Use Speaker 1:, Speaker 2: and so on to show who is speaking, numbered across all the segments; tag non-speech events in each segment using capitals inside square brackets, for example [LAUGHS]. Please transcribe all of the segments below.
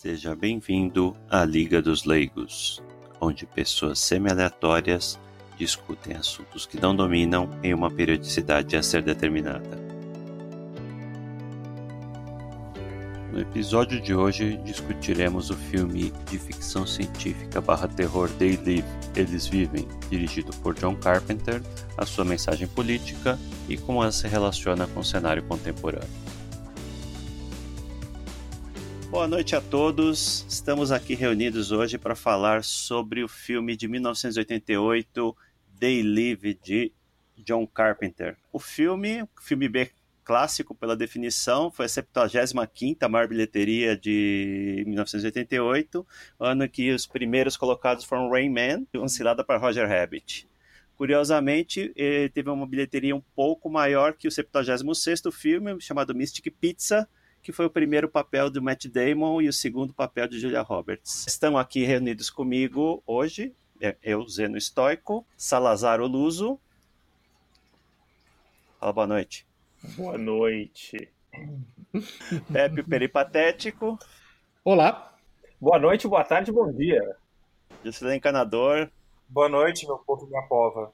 Speaker 1: Seja bem-vindo à Liga dos Leigos, onde pessoas semi-aleatórias discutem assuntos que não dominam em uma periodicidade a ser determinada. No episódio de hoje discutiremos o filme de ficção científica barra terror They Live, Eles Vivem, dirigido por John Carpenter, a sua mensagem política e como ela se relaciona com o cenário contemporâneo. Boa noite a todos. Estamos aqui reunidos hoje para falar sobre o filme de 1988, They Live, de John Carpenter. O filme, filme B clássico pela definição, foi a 75ª maior bilheteria de 1988, ano que os primeiros colocados foram Rain Man e Uma Cilada para Roger Rabbit. Curiosamente, teve uma bilheteria um pouco maior que o 76º filme, chamado Mystic Pizza, que foi o primeiro papel do Matt Damon e o segundo papel de Julia Roberts. Estão aqui reunidos comigo hoje, é, eu, Zeno Estoico, Salazar Oluso. Fala boa noite.
Speaker 2: Boa noite. [LAUGHS]
Speaker 1: Pepe Peripatético.
Speaker 3: Olá.
Speaker 2: Boa noite, boa tarde, bom dia.
Speaker 1: Juscelino Encanador.
Speaker 4: Boa noite, meu povo e minha pova.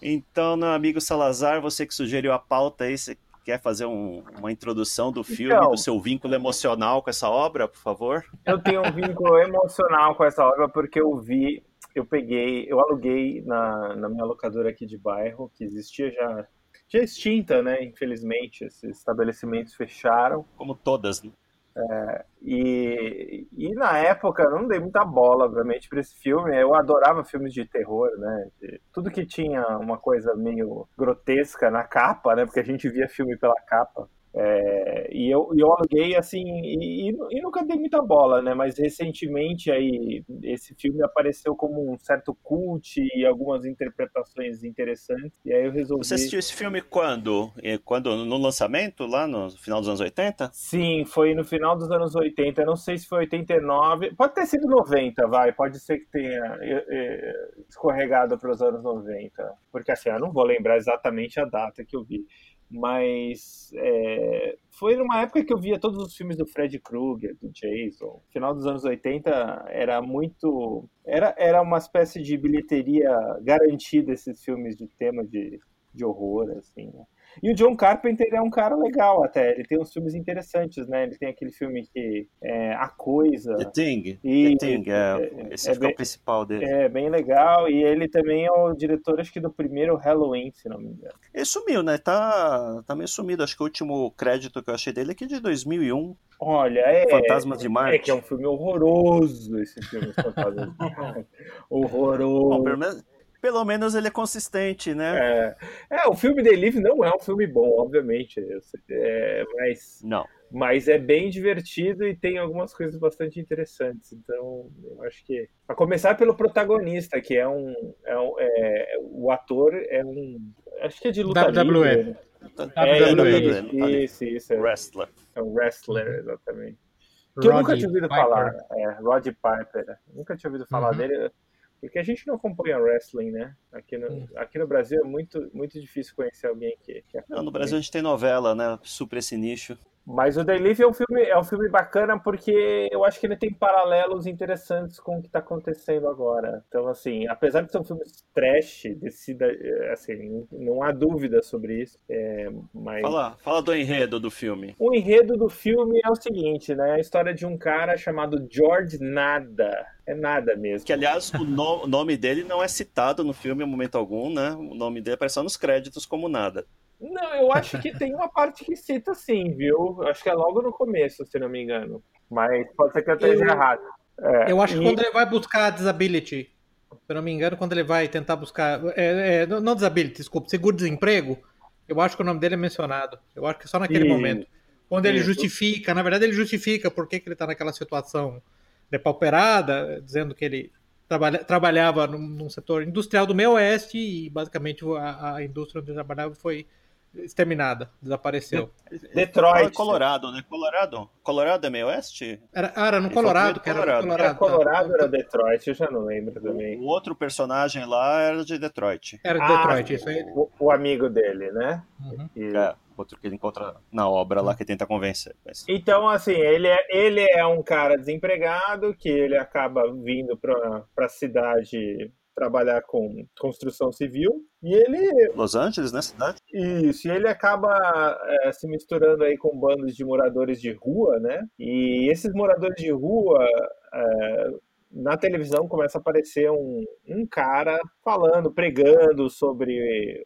Speaker 1: Então, meu amigo Salazar, você que sugeriu a pauta aí, você quer fazer um, uma introdução do filme, então, do seu vínculo emocional com essa obra, por favor?
Speaker 2: Eu tenho um vínculo [LAUGHS] emocional com essa obra porque eu vi, eu peguei, eu aluguei na, na minha locadora aqui de bairro, que existia já, já extinta, né? Infelizmente, esses estabelecimentos fecharam.
Speaker 1: Como todas, né?
Speaker 2: É, e, e na época eu não dei muita bola, obviamente, para esse filme. Eu adorava filmes de terror, né? De, tudo que tinha uma coisa meio grotesca na capa, né? Porque a gente via filme pela capa. É, e eu, eu aluguei assim, e, e, nunca dei muita bola, né? Mas recentemente aí esse filme apareceu como um certo cult e algumas interpretações interessantes. E aí eu resolvi.
Speaker 1: Você assistiu esse filme quando? Quando? No lançamento, lá no final dos anos 80?
Speaker 2: Sim, foi no final dos anos 80. Eu não sei se foi 89. Pode ter sido 90, vai. Pode ser que tenha escorregado para os anos 90. Porque assim, eu não vou lembrar exatamente a data que eu vi mas é, foi numa época que eu via todos os filmes do Fred Krueger, do Jason. Final dos anos 80 era muito. Era, era uma espécie de bilheteria garantida esses filmes de tema de, de horror, assim. Né? E o John Carpenter é um cara legal até. Ele tem uns filmes interessantes, né? Ele tem aquele filme que é A Coisa.
Speaker 1: The Thing. E, The Thing, é, é esse é, é bem, o principal dele.
Speaker 2: É bem legal. E ele também é o diretor, acho que do primeiro Halloween, se não me engano.
Speaker 1: Ele sumiu, né? Tá, tá meio sumido. Acho que o último crédito que eu achei dele é que de 2001.
Speaker 2: Olha, é.
Speaker 1: Fantasmas de Marte.
Speaker 2: É que é um filme horroroso esse filme, Fantasmas de Marte. [LAUGHS] horroroso. Bom,
Speaker 1: pelo menos pelo menos ele é consistente, né?
Speaker 2: É, é o filme The Live não é um filme bom, obviamente. É, mas,
Speaker 1: não.
Speaker 2: mas é bem divertido e tem algumas coisas bastante interessantes. Então, eu acho que. A começar pelo protagonista, que é um. É um é, o ator é um. Acho que é de luta
Speaker 3: WWE.
Speaker 2: livre. Né? É, WWE. Isso, isso. É,
Speaker 1: wrestler.
Speaker 2: É um wrestler, exatamente. Que eu nunca tinha ouvido Piper. falar. É, Rod Piper. Nunca tinha ouvido falar uhum. dele. Porque a gente não acompanha wrestling, né? Aqui no, aqui no Brasil é muito, muito difícil conhecer alguém que, que
Speaker 1: Não, no Brasil a gente tem novela, né? Supra esse nicho.
Speaker 2: Mas o The Live é um filme, é um filme bacana porque eu acho que ele tem paralelos interessantes com o que está acontecendo agora. Então, assim, apesar de ser um filme trash, decida, assim, não há dúvida sobre isso. É, mas...
Speaker 1: fala, fala do enredo do filme.
Speaker 2: O enredo do filme é o seguinte, né? A história de um cara chamado George Nada. É nada mesmo.
Speaker 1: Que, aliás, o, no, nome dele não é citado no filme em momento algum, né? O nome dele aparece só nos créditos como nada.
Speaker 2: Não, eu acho que tem uma parte que cita sim, viu? Acho que é logo no começo, se não me engano. Mas pode ser que eu esteja eu, errado.
Speaker 3: É, eu acho que e... quando ele vai buscar a disability, se não me engano, quando ele vai tentar buscar. É, é, não disability, desculpa, seguro-desemprego, eu acho que o nome dele é mencionado. Eu acho que é só naquele e... momento. Quando ele Isso. justifica, na verdade, ele justifica por que, que ele está naquela situação depauperada, dizendo que ele trabalha, trabalhava num, num, setor industrial do meio oeste e basicamente a, a indústria onde ele trabalhava foi exterminada, desapareceu.
Speaker 1: Detroit. Colorado, né? Colorado? Colorado é meio oeste?
Speaker 3: Era, ah, era no Colorado, que era Colorado.
Speaker 2: Colorado, era, Colorado tá. era Detroit, eu já não lembro também.
Speaker 1: O, outro personagem lá era de Detroit.
Speaker 3: Era de Detroit, ah, isso aí.
Speaker 2: O, o, amigo dele, né?
Speaker 3: Uhum. E... É.
Speaker 1: outro que ele encontra na obra lá que tenta convencer. Mas...
Speaker 2: Então, assim, ele é, ele é um cara desempregado que ele acaba vindo para a cidade trabalhar com construção civil e ele
Speaker 1: Los Angeles, né, cidade?
Speaker 2: Isso, e ele acaba é, se misturando aí com bandos de moradores de rua, né? E esses moradores de rua é, na televisão começa a aparecer um, um cara falando, pregando sobre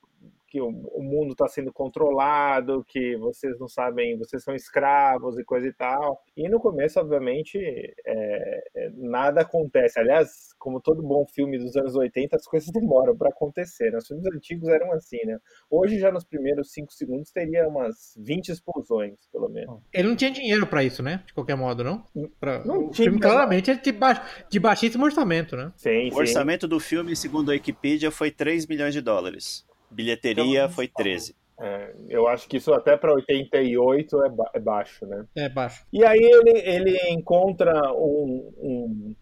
Speaker 2: que o, o mundo está sendo controlado, que vocês não sabem, vocês são escravos e coisa e tal. E no começo, obviamente, é, é nada acontece. Aliás, como todo bom filme dos anos 80, as coisas [LAUGHS] demoram para acontecer. Né? Os filmes antigos eram assim, né? Hoje, já nos primeiros cinco segundos, teria umas 20 explosões, pelo menos.
Speaker 3: Ele não tinha dinheiro para isso, né? De qualquer modo, não? Pra...
Speaker 2: Não
Speaker 3: o
Speaker 2: tinha,
Speaker 3: filme, claramente, é de, ba... de baixíssimo orçamento, né?
Speaker 2: Sim,
Speaker 1: O
Speaker 2: sim.
Speaker 1: orçamento do filme, segundo a Wikipedia, foi 3 milhões de dólares. Bilheteria
Speaker 2: Então,
Speaker 1: foi 13.
Speaker 2: É, eu acho que isso até para 88 é, ba- é baixo, né?
Speaker 3: É baixo.
Speaker 2: E aí ele, ele encontra um, um-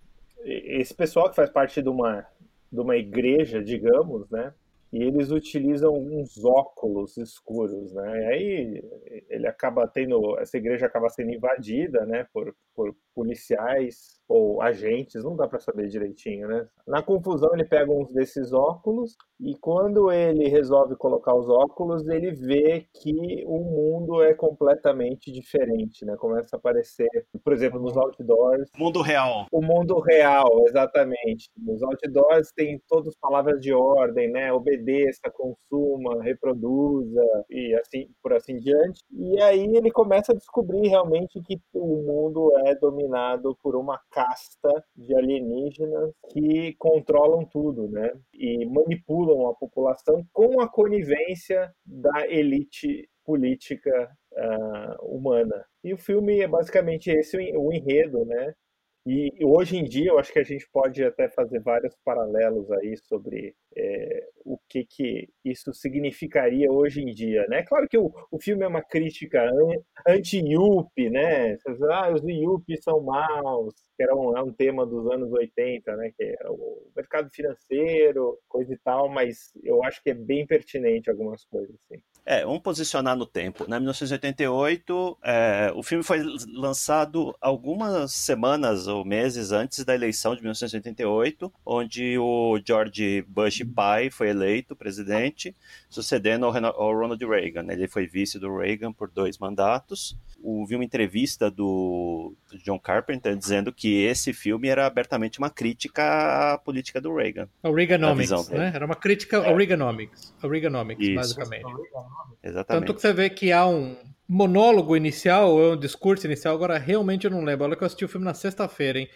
Speaker 2: esse pessoal que faz parte de uma, de uma igreja, digamos, né? E eles utilizam uns óculos escuros, né? E aí ele acaba tendo, essa igreja acaba sendo invadida, né? Por, por policiais ou agentes, não dá para saber direitinho, né? Na confusão ele pega uns desses óculos e quando ele resolve colocar os óculos, ele vê que o mundo é completamente diferente, né? Começa a aparecer, por exemplo, nos outdoors,
Speaker 1: Mundo real.
Speaker 2: o mundo real, exatamente. Nos outdoors tem todas palavras de ordem, né? Obedeça, consuma, reproduza e assim por assim diante. E aí ele começa a descobrir realmente que o mundo é dominado por uma casta de alienígenas que controlam tudo, né? E manipulam a população com a conivência da elite política ah, humana. E o filme é basicamente esse o enredo, né? E hoje em dia, eu acho que a gente pode até fazer vários paralelos aí sobre é, o que, que isso significaria hoje em dia, né? Claro que o, o filme é uma crítica an- anti-Yuppie, né? Ah, os Yuppies são maus, que era um, é um tema dos anos 80, né? Que é o mercado financeiro, coisa e tal, mas eu acho que é bem pertinente algumas coisas, assim.
Speaker 1: É, vamos posicionar no tempo. Na 1988, é, o filme foi lançado algumas semanas ou meses antes da eleição de 1988, onde o George Bush pai foi eleito presidente, sucedendo ao, Ronald Reagan. Ele foi vice do Reagan por dois mandatos. Houve uma entrevista do John Carpenter dizendo que esse filme era abertamente uma crítica à política do Reagan.
Speaker 3: O Reaganomics, né? Era uma crítica ao Reaganomics. Ao Reaganomics,
Speaker 1: Isso.
Speaker 3: basicamente.
Speaker 1: Exatamente.
Speaker 3: Tanto que você vê que há um monólogo inicial, ou um discurso inicial, agora realmente eu não lembro. Olha que eu assisti o filme na sexta-feira, hein?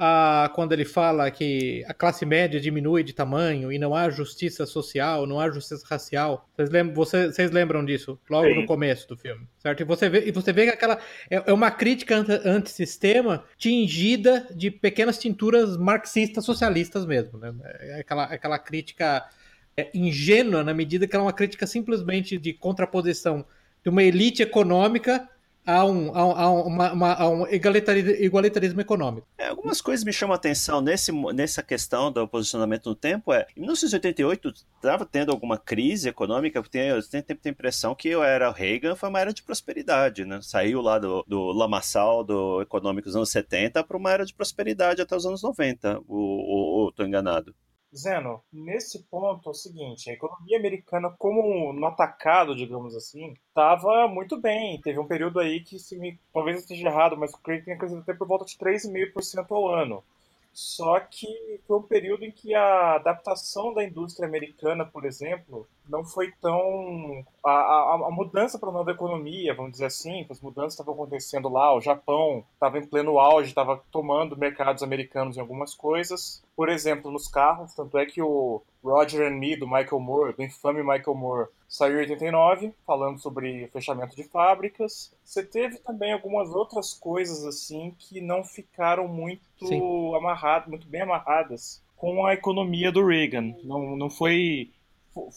Speaker 3: Ah, quando ele fala que a classe média diminui de tamanho e não há justiça social, não há justiça racial. Vocês lembram, você- vocês lembram disso? Logo
Speaker 2: Sim.
Speaker 3: no começo do filme, certo? E você vê, e você vê que aquela é, é uma crítica anti- antissistema tingida de pequenas tinturas marxistas socialistas mesmo, né? É aquela, aquela crítica é, ingênua na medida que ela é uma crítica simplesmente de contraposição de uma elite econômica a um, a um, a uma- uma- a um egalitarismo, igualitarismo econômico.
Speaker 1: É, algumas coisas me chamam a atenção nesse, nessa questão do posicionamento no tempo. É, em 1988 estava tendo alguma crise econômica, porque eu tenho a impressão que eu era Reagan foi uma era de prosperidade, né? Saiu lá do, do lamaçal do econômico dos anos 70 para uma era de prosperidade até os anos 90. Ou, ou tô enganado?
Speaker 4: Zeno, nesse ponto é o seguinte, a economia americana, como no atacado, digamos assim, estava muito bem. Teve um período aí que, se me, talvez eu esteja errado, mas creio que tinha crescido até por volta de 3,5% ao ano. Só que foi um período em que a adaptação da indústria americana, por exemplo, não foi tão. A, a, a mudança para a nova economia, vamos dizer assim, as mudanças estavam acontecendo lá, o Japão estava em pleno auge, estava tomando mercados americanos em algumas coisas. Por exemplo, nos carros, tanto é que o Roger and Me, do Michael Moore, do infame Michael Moore, saiu em 89, falando sobre fechamento de fábricas. Você teve também algumas outras coisas assim que não ficaram muito
Speaker 3: Sim.
Speaker 4: amarradas, muito bem amarradas com a economia do Reagan. Não, não foi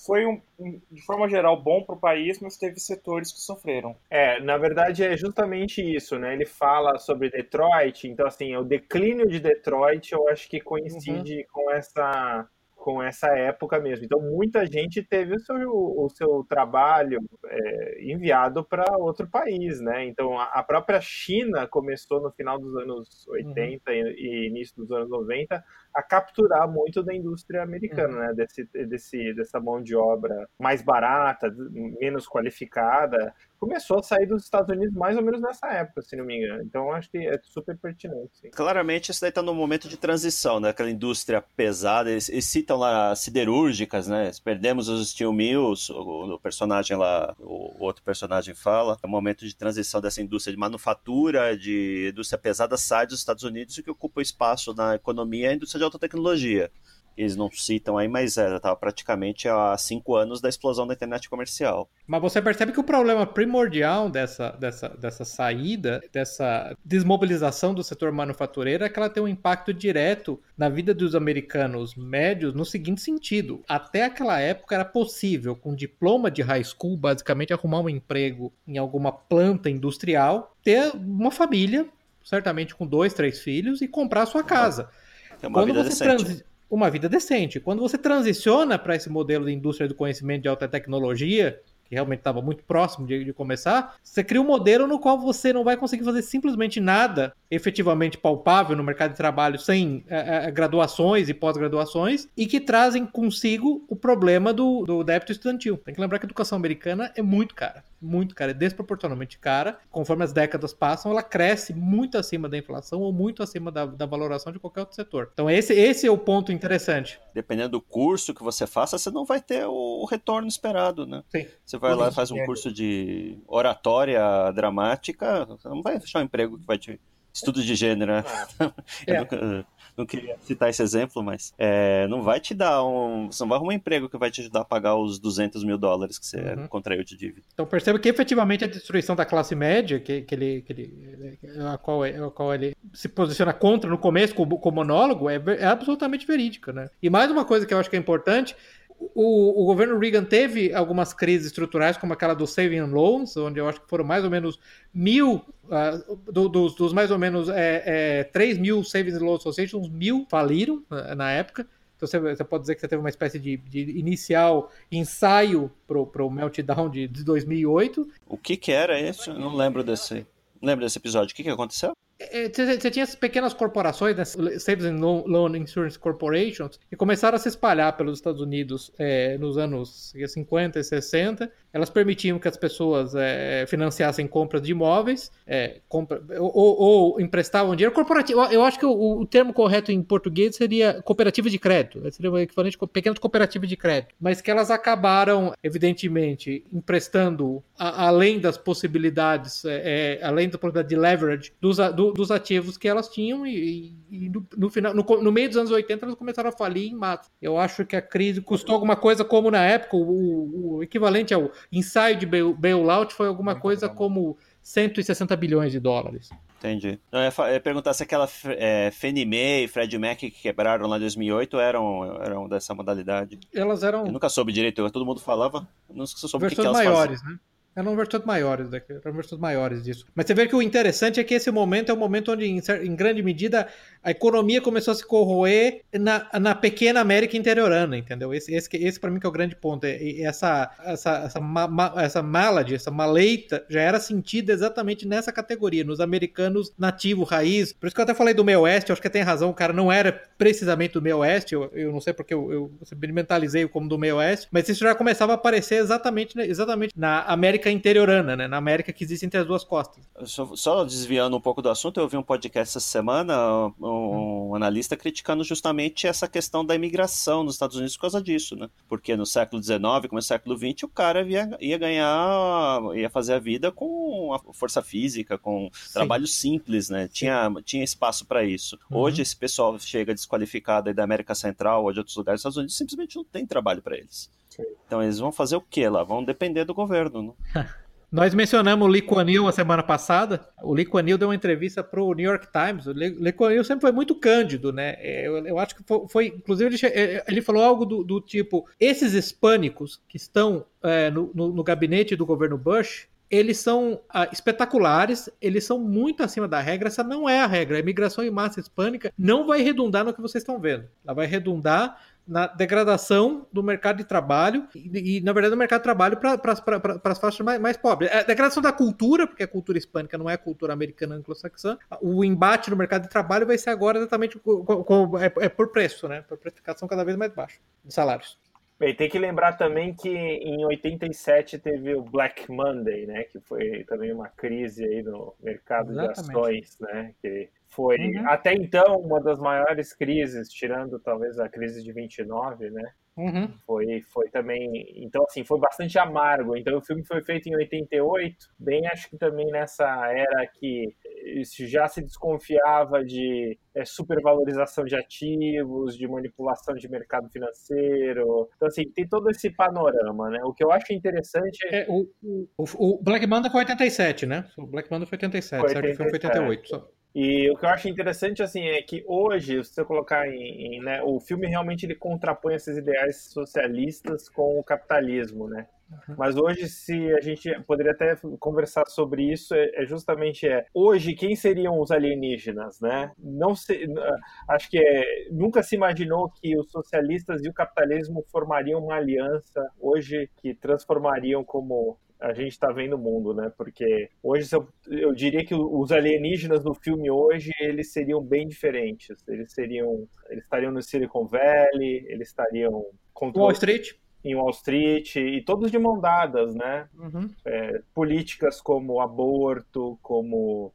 Speaker 4: foi um, um, de forma geral bom para o país, mas teve setores que sofreram.
Speaker 2: É, na verdade é justamente isso, né? Ele fala sobre Detroit, então assim, o declínio de Detroit eu acho que coincide com essa com essa época mesmo. Então, muita gente teve o seu, o seu trabalho é, enviado para outro país, né? Então, a, a, própria China começou no final dos anos 80 uhum. e, e, início dos anos 90 a capturar muito da indústria americana, uhum. né? Desse, desse, dessa mão de obra mais barata, menos qualificada, começou a sair dos Estados Unidos mais ou menos nessa época, se não me engano. Então acho que é super pertinente. Sim.
Speaker 1: Claramente isso daí está num momento de transição, né? Aquela indústria pesada, eles, eles, citam lá siderúrgicas, né? Perdemos os steel mills, o, o personagem lá, o, o, outro personagem fala, é um momento de transição dessa indústria de manufatura, de indústria pesada sai dos Estados Unidos e que ocupa espaço na economia é a indústria de alta tecnologia eles não citam aí, mas é, estava praticamente há cinco anos da explosão da internet comercial.
Speaker 3: Mas você percebe que o problema primordial dessa, dessa, dessa saída, dessa desmobilização do setor manufatureiro é que ela tem um impacto direto na vida dos americanos médios no seguinte sentido. Até aquela época era possível, com diploma de high school, basicamente arrumar um emprego em alguma planta industrial, ter uma família, certamente com dois, três filhos, e comprar a sua casa.
Speaker 1: É uma Quando vida você decente
Speaker 3: uma vida decente. Quando você transiciona para esse modelo de indústria do conhecimento de alta tecnologia, que realmente estava muito próximo de, de, começar, você cria um modelo no qual você não vai conseguir fazer simplesmente nada efetivamente palpável no mercado de trabalho sem é, é, graduações e pós-graduações e que trazem consigo o problema do, do débito estudantil. Tem que lembrar que a educação americana é muito cara muito cara, é desproporcionalmente cara. Conforme as décadas passam, ela cresce muito acima da inflação ou muito acima da, da valoração de qualquer outro setor. Então esse, esse é o ponto interessante.
Speaker 1: Dependendo do curso que você faça, você não vai ter o retorno esperado, né?
Speaker 3: Sim.
Speaker 1: Você vai lá e faz um curso de oratória dramática, você não vai achar um emprego que vai te estudo de gênero, né? É. [LAUGHS] nunca, não queria citar esse exemplo, mas é, não vai te dar um. Você não vai arrumar um emprego que vai te ajudar a pagar os 200 mil dólares que você uhum. contraiu de dívida.
Speaker 3: Então perceba que efetivamente a destruição da classe média, que, que, ele, que ele, a, qual, é, a qual ele se posiciona contra no começo como, como monólogo, é, é absolutamente verídica, né? E mais uma coisa que eu acho que é importante o, o, governo Reagan teve algumas crises estruturais, como aquela do Saving Loans, onde eu acho que foram mais ou menos mil, uh, do, dos, dos, mais ou menos é, é, 3 mil Savings Loan Associations, mil faliram uh, na época. Então você, você, pode dizer que você teve uma espécie de, de inicial ensaio para o meltdown de, de 2008.
Speaker 1: O que, que era isso? Eu não lembro desse, lembro desse episódio. O que, que aconteceu?
Speaker 3: Você tinha essas pequenas corporações, né, Savings and Loan Insurance Corporations, que começaram a se espalhar pelos Estados Unidos é, nos anos 50 e 60. Elas permitiam que as pessoas é, financiassem compras de imóveis, é, compra, ou, ou, emprestavam dinheiro corporativo. Eu acho que o, o, termo correto em português seria cooperativa de crédito, seria o equivalente a pequenas cooperativas de crédito, mas que elas acabaram, evidentemente, emprestando a, além das possibilidades, é, é, além da possibilidade de leverage dos, do, dos ativos que elas tinham e, e no, no, final, no, no, meio dos anos 80 elas começaram a falir em mato. Eu acho que a crise custou alguma coisa como na época o, o equivalente ao ensaio de bailout foi alguma coisa como 160 bilhões de dólares.
Speaker 1: Entendi. Eu ia, eu ia perguntar se aquela é, Fannie Mae e Freddie Mac que quebraram lá em 2008 eram, eram dessa modalidade.
Speaker 3: Elas eram.
Speaker 1: Eu nunca soube direito, todo mundo falava, não soube
Speaker 3: o que, que elas maiores, faziam. né? Eram versões maiores daqui, eram versões maiores disso. Mas você vê que o interessante é que esse momento é um momento onde, em, grande medida, a economia começou a se corroer na, na pequena América interiorana, entendeu? Esse, esse, esse para mim que é o grande ponto. Essa, essa, essa, ma, ma, essa malady, essa maleita, já era sentida exatamente nessa categoria, nos americanos nativo, raiz. Por isso que eu até falei do meio oeste, acho que tem razão, o cara não era precisamente do meio oeste, eu, eu não sei porque eu, eu, mentalizei como do meio oeste, mas isso já começava a aparecer exatamente, exatamente na América América interiorana, né? Na América que existe entre as duas costas.
Speaker 1: Só, só desviando um pouco do assunto, eu vi um podcast essa semana, um, um, analista criticando justamente essa questão da imigração nos Estados Unidos por causa disso, né? Porque no século XIX, como no século XX, o cara ia, ia ganhar, ia fazer a vida com a força física, com Sim. trabalho simples, né? Tinha, tinha espaço para isso. Uhum. Hoje, esse pessoal chega desqualificado aí da América Central ou de outros lugares dos Estados Unidos, simplesmente não tem trabalho para eles. Então eles vão fazer o que lá? Vão depender do governo. Né? [LAUGHS]
Speaker 3: Nós mencionamos o Lee Kuan Yew a semana passada. O Lee Kuan Yew deu uma entrevista para o New York Times. O Lee Kuan Yew sempre foi muito cândido, né? É, eu, eu acho que foi, foi inclusive, ele, é, ele, falou algo do, do, tipo: esses hispânicos que estão é, no, no, no, gabinete do governo Bush, eles são ah, espetaculares, eles são muito acima da regra. Essa não é a regra. A imigração em massa hispânica não vai redundar no que vocês estão vendo. Ela vai redundar na degradação do mercado de trabalho e, e na verdade, do mercado de trabalho para as faixas mais, mais pobres. A degradação da cultura, porque a cultura hispânica não é a cultura americana anglo-saxã. O embate no mercado de trabalho vai ser agora exatamente com, com, é, é, por preço, né? Por precificação cada vez mais baixa de salários.
Speaker 2: Bem, tem que lembrar também que em 87 teve o Black Monday, né? Que foi também uma crise aí no mercado Exatamente. de ações, né? Que foi uhum. até então uma das maiores crises, tirando talvez a crise de 29, né? Uhum. Foi, foi também. Então, assim, foi bastante amargo. Então, o filme foi feito em 88, bem acho que também nessa era que já se desconfiava de é, supervalorização de ativos, de manipulação de mercado financeiro. Então, assim, tem todo esse panorama, né? O que eu acho interessante
Speaker 3: é. é o, o, o, Black Manda foi 87, né? O Black Manda foi 87, foi 87. certo? O filme foi 88. Só.
Speaker 2: E o que eu acho interessante assim é que hoje, se você colocar em, em né, o filme realmente ele contrapõe esses ideais socialistas com o capitalismo, né? Uhum. Mas hoje, se a gente poderia até conversar sobre isso, é, é, justamente é hoje quem seriam os alienígenas, né? Não se, acho que é, nunca se imaginou que os socialistas e o capitalismo formariam uma aliança hoje que transformariam como a gente está vendo o mundo, né? Porque hoje eu, eu, diria que os alienígenas no filme hoje eles seriam bem diferentes. Eles seriam, eles estariam no Silicon Valley, eles estariam
Speaker 3: contra Wall Street
Speaker 2: em Wall Street e todos de mão dadas, né? Uhum. É, políticas como aborto, como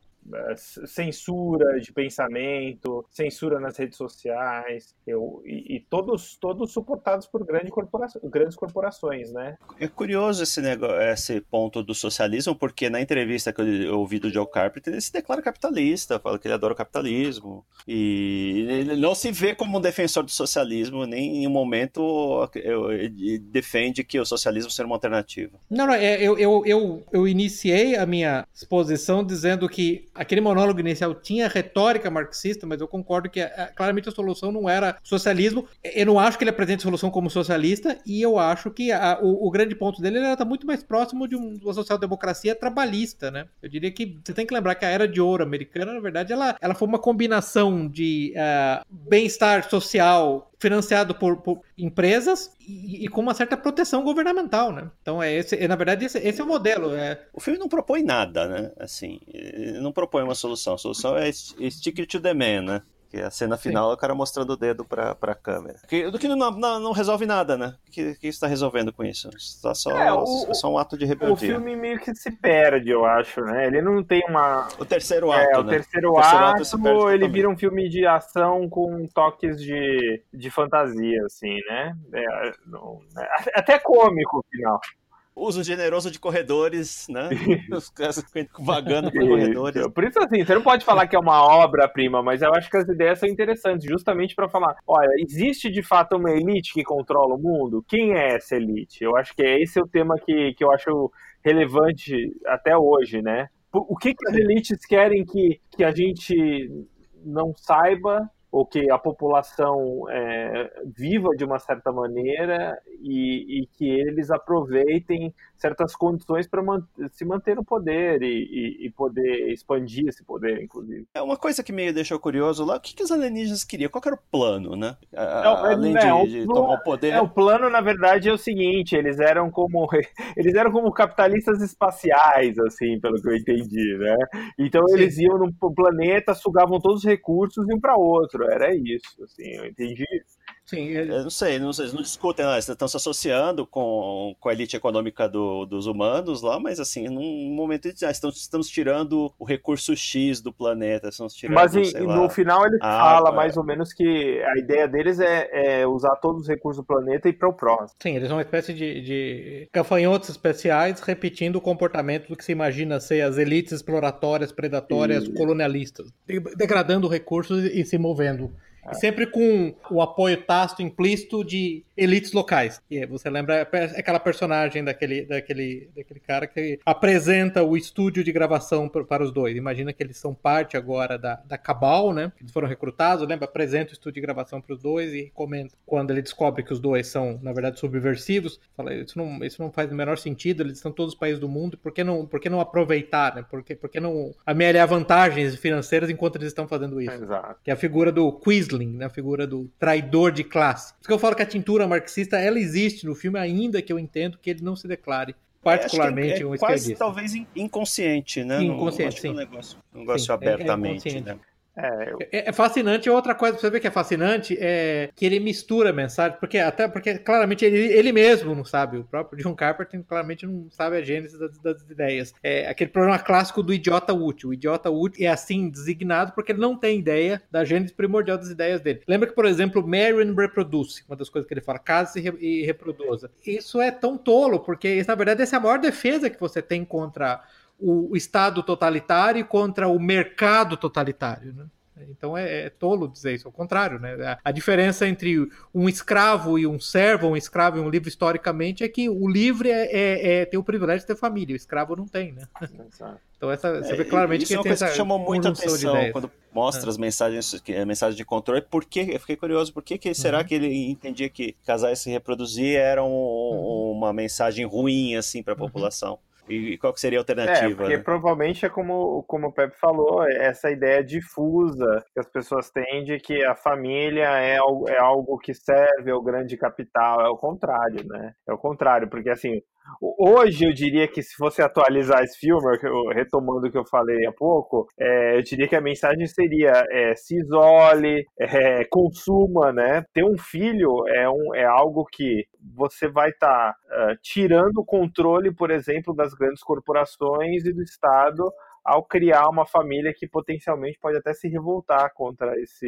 Speaker 2: censura de pensamento, censura nas redes sociais, eu, e, e, todos, todos suportados por grande corporação, grandes corporações, né?
Speaker 1: É curioso esse, negócio, esse ponto do socialismo, porque na entrevista que eu ouvi do Joe Carpenter, ele se declara capitalista, fala que ele adora o capitalismo, e ele não se vê como um defensor do socialismo, nem em um momento ele defende que o socialismo seja uma alternativa.
Speaker 3: Não, não, é, eu, eu, eu, eu iniciei a minha exposição dizendo que aquele monólogo inicial tinha retórica marxista, mas eu concordo que é, claramente a solução não era socialismo. Eu não acho que ele apresente a solução como socialista, e eu acho que a, o, o, grande ponto dele era estar muito mais próximo de uma social-democracia trabalhista, né? Eu diria que você tem que lembrar que a era de ouro americana, na verdade, ela, ela foi uma combinação de uh, bem-estar social financiado por, por empresas e, e, com uma certa proteção governamental, né? Então é esse, é, na verdade esse, esse, é o modelo. É...
Speaker 1: O filme não propõe nada, né? Assim, não propõe uma solução. A solução é stick to the man, né? Que é a cena final Sim. é o cara mostrando o dedo pra, pra câmera. Que, do que não, não, não resolve nada, né? O que, que está resolvendo com isso? Está só, é, o, só um ato de rebeldia. O
Speaker 2: filme meio que se perde, eu acho, né? Ele não tem uma.
Speaker 1: O terceiro ato. É,
Speaker 2: o
Speaker 1: né?
Speaker 2: terceiro, o terceiro ato, ato ele vira um filme de ação com toques de, de fantasia, assim, né? É, não, é, até cômico, no final
Speaker 1: uso generoso de corredores, né? [LAUGHS] Os caras vagando por corredores.
Speaker 2: Por isso, assim, você não pode falar que é uma obra-prima, mas eu acho que as ideias são interessantes, justamente para falar: olha, existe de fato uma elite que controla o mundo? Quem é essa elite? Eu acho que é esse o tema que, que eu acho relevante até hoje, né? O que, que as elites querem que, que a gente não saiba ou que a população é, viva de uma certa maneira e, e, que eles aproveitem certas condições para man se manter no poder e, e, e, poder expandir esse poder, inclusive.
Speaker 1: É uma coisa que me deixou curioso lá, o que, que os alienígenas queriam? Qual era o plano, né? A, é, além de, o, de, tomar o poder.
Speaker 2: É, o plano, na verdade, é o seguinte, eles eram como [LAUGHS] eles eram como capitalistas espaciais, assim, pelo que eu entendi, né? Então Sim. eles iam no planeta, sugavam todos os recursos e iam para outro. Era isso, assim, eu entendi.
Speaker 1: Sim, ele... Eu não sei, não, eles não discutem, não, eles estão se associando com, com a elite econômica do, dos humanos lá, mas assim, num momento de, ah, estamos, estamos tirando o recurso X do planeta, estamos tirando,
Speaker 2: Mas no lá, final ele fala mais ou menos que a ideia deles é, é usar todos os recursos do planeta e para o próximo.
Speaker 3: Sim, eles são uma espécie de, de gafanhotos especiais repetindo o comportamento do que se imagina ser as elites exploratórias, predatórias, e... colonialistas, degradando recursos e se movendo sempre com o apoio tácito implícito de elites locais. E você lembra aquela personagem daquele, daquele, daquele cara que apresenta o estúdio de gravação para os dois. Imagina que eles são parte agora da, da Cabal, né? Eles foram recrutados, lembra? Apresenta o estúdio de gravação para os dois e comenta. Quando ele descobre que os dois são, na verdade, subversivos, fala, isso não, isso não faz o menor sentido, eles estão todos os países do mundo, por que não, por que não aproveitar, né? Por que, por que não amealhar vantagens financeiras enquanto eles estão fazendo isso?
Speaker 2: Exato.
Speaker 3: Que é a figura do Quisler Quisling, na figura do traidor de classe. Por isso que eu falo que a tintura marxista ela existe no filme, ainda que eu entendo que ele não se declare particularmente
Speaker 1: é,
Speaker 3: um
Speaker 1: quase talvez inconsciente, né?
Speaker 3: Inconsciente, sim.
Speaker 1: Um negócio, um negócio sim, abertamente, é, é né?
Speaker 3: É, eu... é, é, fascinante. Outra coisa pra você ver que é fascinante é que ele mistura mensagem, porque até porque claramente ele, ele mesmo não sabe, o próprio John Carpenter claramente não sabe a gênese das, das ideias. É aquele problema clássico do idiota útil. O idiota útil é assim designado porque ele não tem ideia da gênese primordial das ideias dele. Lembra que, por exemplo, Marion reproduce, uma das coisas que ele fala, case e reproduza. Isso é tão tolo, porque na verdade essa é a maior defesa que você tem contra o Estado totalitário contra o mercado totalitário. Né? Então é, é, tolo dizer isso, ao contrário, né? A, a, diferença entre um escravo e um servo, um escravo e um livre historicamente é que o livre é, é, é tem o privilégio de ter família, o escravo não tem, né? Então essa, você vê é, claramente
Speaker 1: isso que é uma coisa que chamou muita atenção quando mostra as mensagens, mensagens de controle. Por que, eu fiquei curioso, por que, que será uhum. que ele entendia que casais se reproduzir era um, uhum. uma mensagem ruim assim para a uhum. E qual seria a alternativa?
Speaker 2: É, porque
Speaker 1: né?
Speaker 2: provavelmente é como, como o Pepe falou, é essa ideia difusa que as pessoas têm de que a família é, é algo que serve ao grande capital. É o contrário, né? É o contrário, porque assim, Hoje eu diria que se fosse atualizar esse filme, retomando o que eu falei há pouco, é, eu diria que a mensagem seria é, se isole, é, consuma, né? Ter um filho é, um, é algo que você vai estar tá, uh, tirando o controle, por exemplo, das grandes corporações e do Estado ao criar uma família que potencialmente pode até se revoltar contra esse,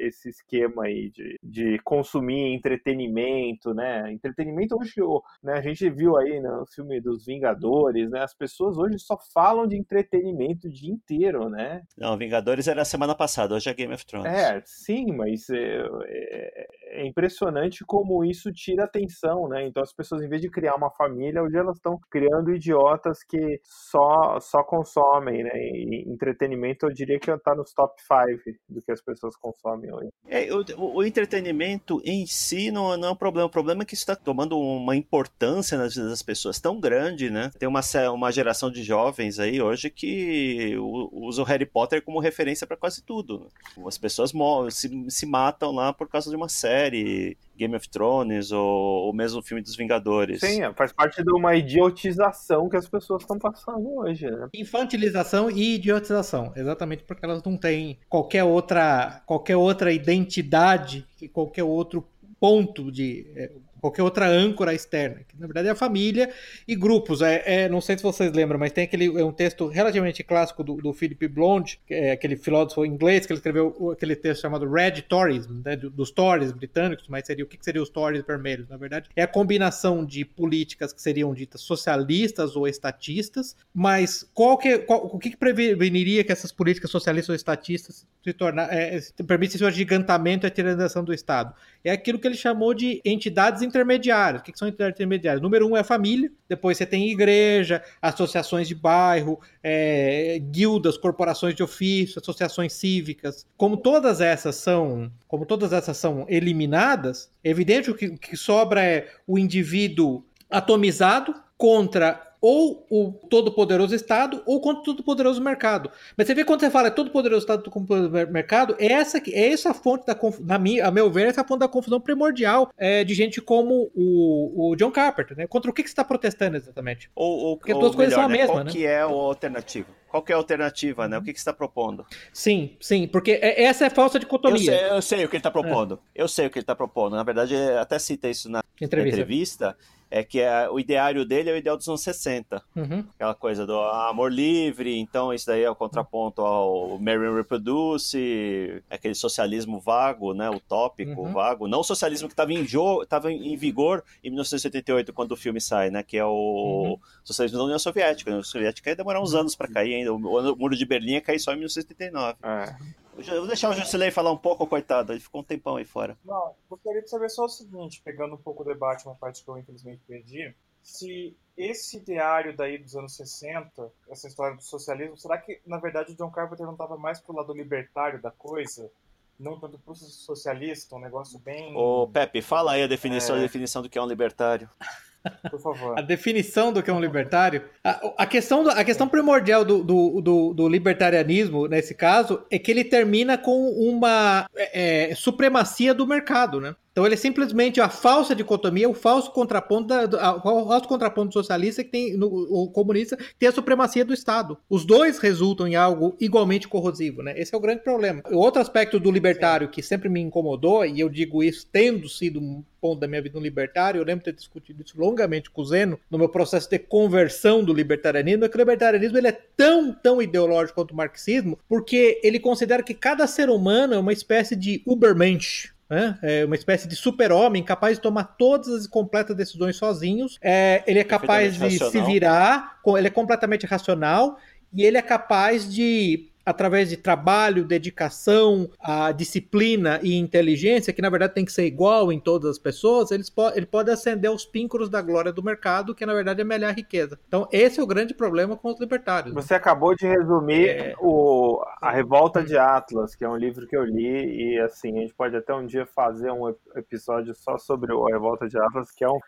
Speaker 2: esse esquema aí de, de consumir entretenimento, né? Entretenimento hoje, né, a gente viu aí no filme dos Vingadores, né? As pessoas hoje só falam de entretenimento o dia inteiro, né?
Speaker 1: Não, Vingadores era semana passada, hoje é Game of Thrones.
Speaker 2: É, sim, mas é, é, é impressionante como isso tira atenção, né? Então as pessoas, em vez de criar uma família, hoje elas estão criando idiotas que só, só consomem né? E entretenimento eu diria que está nos top 5 do que as pessoas consomem hoje.
Speaker 1: É, o, o, entretenimento em si não, não é um problema. O problema é que isso está tomando uma importância nas vidas das pessoas tão grande, né? Tem uma, uma geração de jovens aí hoje que usa o Harry Potter como referência para quase tudo. As pessoas se, se matam lá por causa de uma série Game of Thrones ou o mesmo filme dos Vingadores.
Speaker 2: Sim, é, faz parte de uma idiotização que as pessoas estão passando hoje, né?
Speaker 3: Infantilização e idiotização, exatamente porque elas não têm qualquer outra, qualquer outra identidade e qualquer outro ponto de é, qualquer outra âncora externa, que na verdade é a família e grupos. É, é, não sei se vocês lembram, mas tem aquele é um texto relativamente clássico do, do Philip Blonde, é aquele filósofo inglês que ele escreveu aquele texto chamado Red Tories, né, dos Tories britânicos, mas seria o que, que seriam os Tories vermelhos? Na verdade, é a combinação de políticas que seriam ditas socialistas ou estatistas, mas qual que, qual, o que, que preveniria que essas políticas socialistas ou estatistas se tornar, é, permitissem o agigantamento e a tiranização do Estado? É aquilo que ele chamou de entidades intermediárias. O que são entidades intermediárias? Número um é a família, depois você tem igreja, associações de bairro, é, guildas, corporações de ofício, associações cívicas. Como todas essas são, como todas essas são eliminadas, é evidente que o que sobra é o indivíduo atomizado contra ou o todo-poderoso Estado ou contra o todo-poderoso mercado. Mas você vê quando você fala todo-poderoso Estado todo-poderoso mercado, é essa, é essa fonte da na minha, a meu ver, essa fonte da confusão primordial é, de gente como o, o John Carpenter, né? Contra o que, que você está protestando exatamente?
Speaker 1: Ou, ou, Porque as coisas são a né? mesma, qual né? que é a alternativa? Qual que é a alternativa, né? O que, que você está propondo?
Speaker 3: Sim, sim, porque é, essa é a falsa dicotomia.
Speaker 1: Eu sei, eu sei o que ele está propondo. É. Eu sei o que ele está propondo. Na verdade, até cita isso na entrevista. entrevista é que é, o ideário dele é o ideal dos anos 60. Uhum. Aquela coisa do amor livre, então isso daí é o contraponto ao Marion Reproduce, aquele socialismo vago, né, utópico, uhum. vago. Não o socialismo que estava em, tava em vigor em 1978, quando o filme sai, né, que é o uhum. socialismo da União Soviética. A União Soviética ia demorar uns anos para cair ainda. O, o Muro de Berlim ia cair só em 1979. É. Vou deixar o Jusilei falar um pouco, coitado. Ele ficou um tempão aí fora.
Speaker 4: Não, gostaria de saber só o seguinte, pegando um pouco o debate, uma parte que eu infelizmente perdi. Se esse diário daí dos anos 60, essa história do socialismo, será que na verdade o John Carpenter não estava mais pro lado libertário da coisa? Não tanto pro socialista, um negócio bem.
Speaker 1: Ô, Pepe, fala aí a definição, é... a definição do que é um libertário. [LAUGHS]
Speaker 4: Por favor.
Speaker 3: A definição do que é um libertário. A, a questão, do, a questão primordial do, do, do, do, libertarianismo, nesse caso, é que ele termina com uma é, é supremacia do mercado, né? Então ele é simplesmente a falsa dicotomia, o falso contraponto, da, o falso contraponto socialista que tem no, o comunista que tem a supremacia do Estado. Os dois resultam em algo igualmente corrosivo, né? Esse é o grande problema. Outro aspecto do libertário que sempre me incomodou e eu digo isso tendo sido um ponto da minha vida no libertário, eu lembro de ter discutido isso longamente com o Zeno no meu processo de conversão do libertarianismo, é que o libertarianismo ele é tão, tão ideológico quanto o marxismo, porque ele considera que cada ser humano é uma espécie de Ubermensch? É uma espécie de super-homem capaz de tomar todas as completas decisões sozinhos. É, ele é capaz de racional. se virar, ele é completamente racional e ele é capaz de através de trabalho, dedicação, a disciplina e inteligência, que na verdade tem que ser igual em todas as pessoas, eles po ele pode ascender aos píncaros da glória do mercado, que na verdade é a melhor riqueza. Então, esse é o grande problema com os libertários.
Speaker 2: Você acabou de resumir é... o, A Revolta de Atlas, que é um livro que eu li, e assim, a gente pode até um dia fazer um episódio só sobre a Revolta de Atlas, que é um,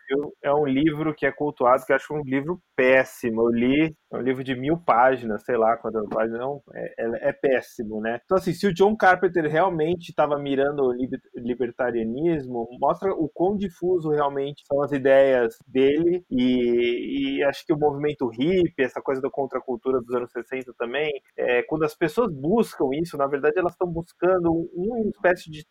Speaker 2: é um livro que é cultuado, que eu acho um livro péssimo. Eu li, é um livro de mil páginas, sei lá quantas páginas, não, é, é é péssimo, né? Então, assim, se o John Carpenter realmente estava mirando o libertarianismo, mostra o quão difuso realmente são as ideias dele e, e acho que o movimento hippie, essa coisa da contracultura dos anos 60 também, é, quando as pessoas buscam isso, na verdade elas estão buscando uma espécie de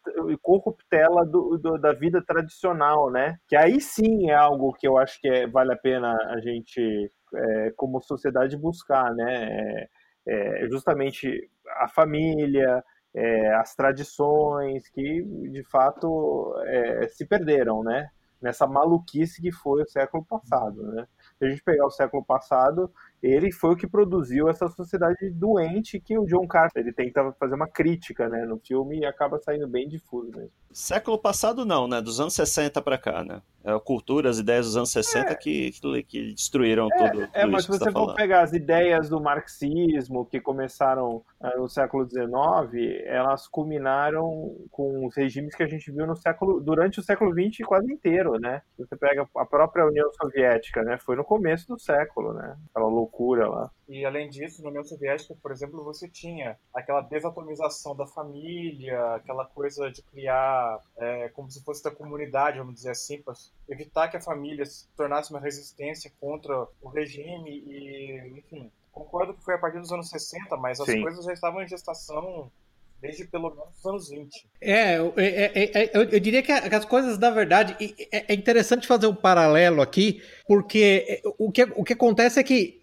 Speaker 2: corruptela do, do, da vida tradicional, né? Que aí sim é algo que eu acho que é, vale a pena a gente é, como sociedade buscar, né? É, é, justamente a família, é, as tradições que de fato é, se perderam, né? Nessa maluquice que foi o século passado, né? Se a gente pegar o século passado, ele foi o que produziu essa sociedade doente que o John Carter ele tenta fazer uma crítica, né, no filme e acaba saindo bem difuso mesmo.
Speaker 1: Século passado não, né, dos anos 60 para cá, né? É a cultura, as ideias dos anos 60 é. que, que, destruíram é, tudo,
Speaker 2: É, mas se você tá for pegar as ideias do marxismo que começaram uh, no século XIX, elas culminaram com os regimes que a gente viu no século durante o século XX quase inteiro, né? Você pega a própria União Soviética, né? Foi no começo do século, né? Aquela loucura lá.
Speaker 4: E além disso, na União Soviética, por exemplo, você tinha aquela desatomização da família, aquela coisa de criar é, como se fosse da comunidade, vamos dizer assim, para evitar que a família se tornasse uma resistência contra o regime e, enfim. Concordo que foi a partir dos anos 60, mas as Sim. coisas já estavam em gestação desde pelo menos os anos 20.
Speaker 3: É, é, é, é eu, eu, diria que as coisas, na verdade, é, é interessante fazer um paralelo aqui, porque o que, o que acontece é que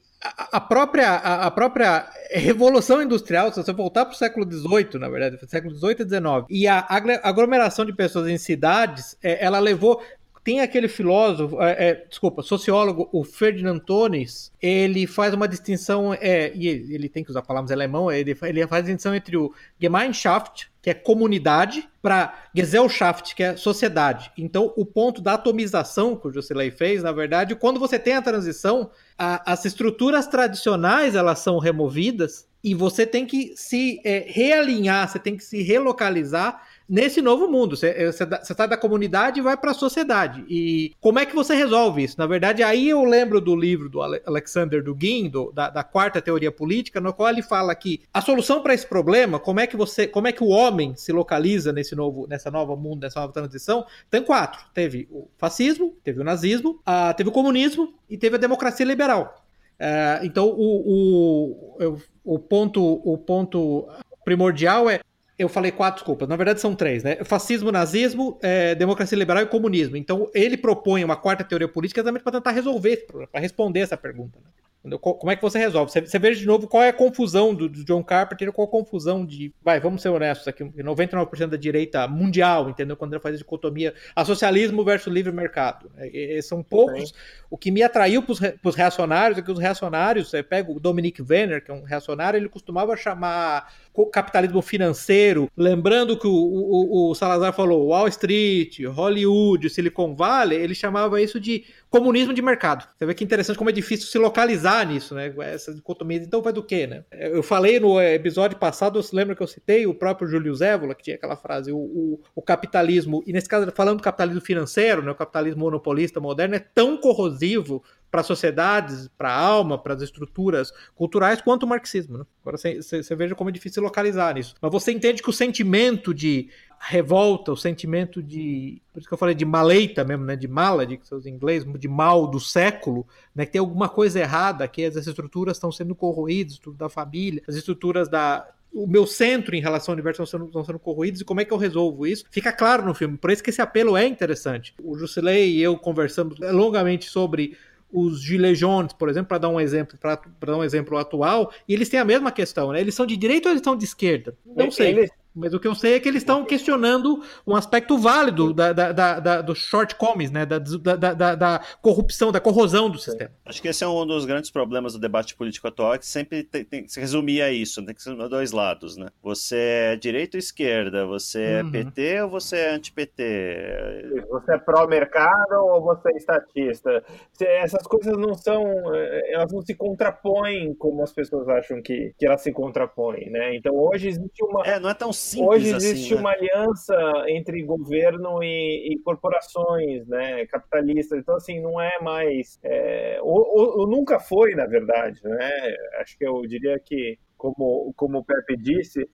Speaker 3: a própria, a, própria revolução industrial, se você voltar para o século XVIII, na verdade, século XVIII e XIX, e a aglomeração de pessoas em cidades, é, ela levou tem aquele filósofo, é, é, desculpa, sociólogo, o Ferdinand Tones, ele faz uma distinção, é, e ele tem que usar palavras alemão, ele, ele faz a distinção entre o Gemeinschaft, que é comunidade, para Gesellschaft, que é sociedade. Então, o ponto da atomização que o Jocelyn fez, na verdade, quando você tem a transição, a, as estruturas tradicionais elas são removidas e você tem que se é, realinhar, você tem que se relocalizar nesse novo mundo. Você, você, sai da comunidade e vai para a sociedade. E como é que você resolve isso? Na verdade, aí eu lembro do livro do Alexander Dugin, do, da, da, quarta teoria política, no qual ele fala que a solução para esse problema, como é que você, como é que o homem se localiza nesse novo, nessa nova mundo, nessa nova transição, tem quatro. Teve o fascismo, teve o nazismo, uh, teve o comunismo e teve a democracia liberal. Uh, então o, o, o, ponto, o ponto primordial é eu falei quatro, desculpas. Na verdade, são três, né? Fascismo, nazismo, é, democracia liberal e comunismo. Então, ele propõe uma quarta teoria política exatamente para tentar resolver esse problema, para responder essa pergunta. Né? Como é que você resolve? Você, você veja de novo qual é a confusão do, do, John Carpenter, qual a confusão de. Vai, vamos ser honestos aqui: 99% da direita mundial, entendeu? Quando ele faz a dicotomia a socialismo versus livre mercado. É, é, são poucos. Sim. O que me atraiu para os reacionários é que os reacionários, você pega o Dominic Venner, que é um reacionário, ele costumava chamar capitalismo financeiro, lembrando que o, o, o Salazar falou Wall Street, Hollywood, Silicon Valley, ele chamava isso de comunismo de mercado. Você vê que interessante como é difícil se localizar nisso, né? Essa dicotomia. Então vai do quê, né? Eu falei no episódio passado, você lembra que eu citei o próprio Júlio Zévola, que tinha aquela frase, o, o, o capitalismo, e nesse caso falando do capitalismo financeiro, né? o capitalismo monopolista moderno é tão corrosivo para as sociedades, para a alma, para as estruturas culturais, quanto o marxismo. Né? Agora você veja como é difícil localizar nisso. Mas você entende que o sentimento de revolta, o sentimento de. Por isso que eu falei de maleita mesmo, né? De mala, de seus inglês, de mal do século, né? Que tem alguma coisa errada, que as estruturas estão sendo corroídas, estrutura da família, as estruturas da, o meu centro em relação ao universo estão sendo, estão sendo corroídos e como é que eu resolvo isso? Fica claro no filme, por isso que esse apelo é interessante. O Jusilei e eu conversamos longamente sobre os Gilets jaunes, por exemplo, para dar um exemplo, para dar um exemplo atual, e eles têm a mesma questão, né? Eles são de direita ou eles são de esquerda? Não sei. Eles, mas o que eu sei é que eles estão questionando um aspecto válido da, da, da, da dos shortcomings, né? Da, da, da, corrupção, da corrosão do sistema.
Speaker 1: Acho que esse é um dos grandes problemas do debate político atual, que sempre tem, tem, se resumia a isso, tem que ser dois lados, né? Você é direita ou esquerda? Você é uhum. PT ou você é anti-PT?
Speaker 2: Você é pró-mercado ou você é estatista? Essas coisas não são... Eh, elas não se contrapõem como as pessoas acham que, que elas se contrapõem, né? Então hoje existe uma...
Speaker 1: É, não é tão simples
Speaker 2: Hoje
Speaker 1: assim,
Speaker 2: existe
Speaker 1: assim,
Speaker 2: uma né? aliança entre governo e, e, corporações, né, capitalistas. Então, assim, não é mais... É, ou, ou, ou nunca foi, na verdade, né? Acho que eu diria que como, como o Pepe disse,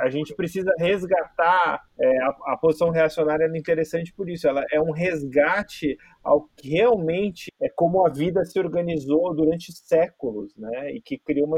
Speaker 2: a gente precisa resgatar é, a, a, posição reacionária é interessante por isso. Ela é um resgate ao que realmente é como a vida se organizou durante séculos, né? E que criou uma,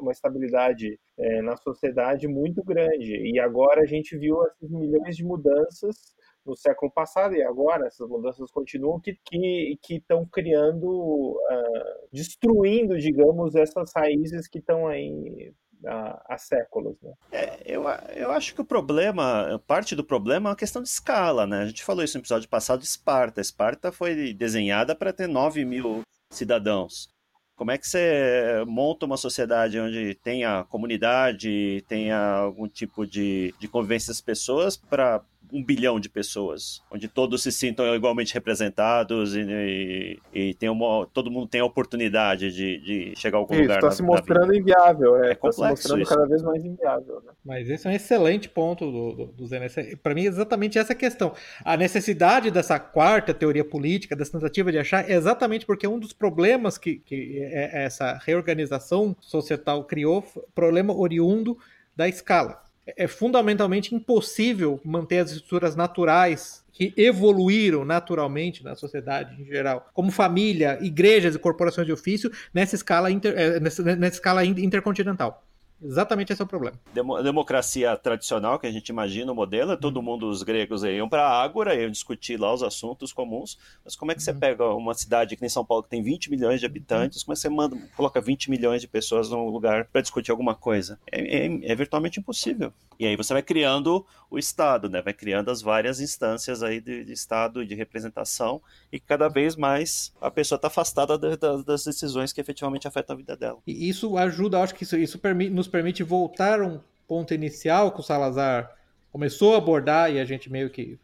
Speaker 2: uma estabilidade é, na sociedade muito grande. E agora a gente viu essas milhões de mudanças no século passado e agora essas mudanças continuam que que estão criando, uh, destruindo, digamos, essas raízes que estão aí há, séculos. Né?
Speaker 1: É, eu, eu acho que o problema, parte do problema é uma questão de escala, né? A gente falou isso no episódio passado de Esparta. Esparta foi desenhada para ter 9 mil cidadãos. Como é que você monta uma sociedade onde tenha comunidade, tenha algum tipo de, de convivência das pessoas para um bilhão de pessoas, onde todos se sintam igualmente representados e, e, e tem uma, todo mundo tem a oportunidade de, de chegar a algum
Speaker 2: isso,
Speaker 1: lugar.
Speaker 2: Está se mostrando inviável, é,
Speaker 1: é
Speaker 2: tá se mostrando isso. cada vez mais inviável. Né?
Speaker 3: Mas esse é um excelente ponto do, do, do Zé. Para mim, é exatamente essa questão. A necessidade dessa quarta teoria política, dessa tentativa de achar, é exatamente porque um dos problemas que, que é, é essa reorganização societal criou, problema oriundo da escala é fundamentalmente impossível manter as estruturas naturais que evoluíram naturalmente na sociedade em geral, como família, igrejas e corporações de ofício, nessa escala, inter, é, nessa, nessa escala intercontinental. Exatamente esse é o problema.
Speaker 1: Demo democracia tradicional, que a gente imagina o modelo, é todo uhum. mundo, os gregos iam para a Ágora, iam discutir lá os assuntos comuns, mas como é que você uhum. pega uma cidade que nem São Paulo, que tem 20 milhões de habitantes, como é que você manda, coloca 20 milhões de pessoas num lugar para discutir alguma coisa? É, é, é, virtualmente impossível. E aí você vai criando o Estado, né? vai criando as várias instâncias aí de, de Estado de representação, e cada vez mais a pessoa está afastada da, da, das decisões que efetivamente afetam a vida dela.
Speaker 3: E isso ajuda, acho que isso, isso nos permite voltar a um ponto inicial que o Salazar começou a abordar e a gente meio que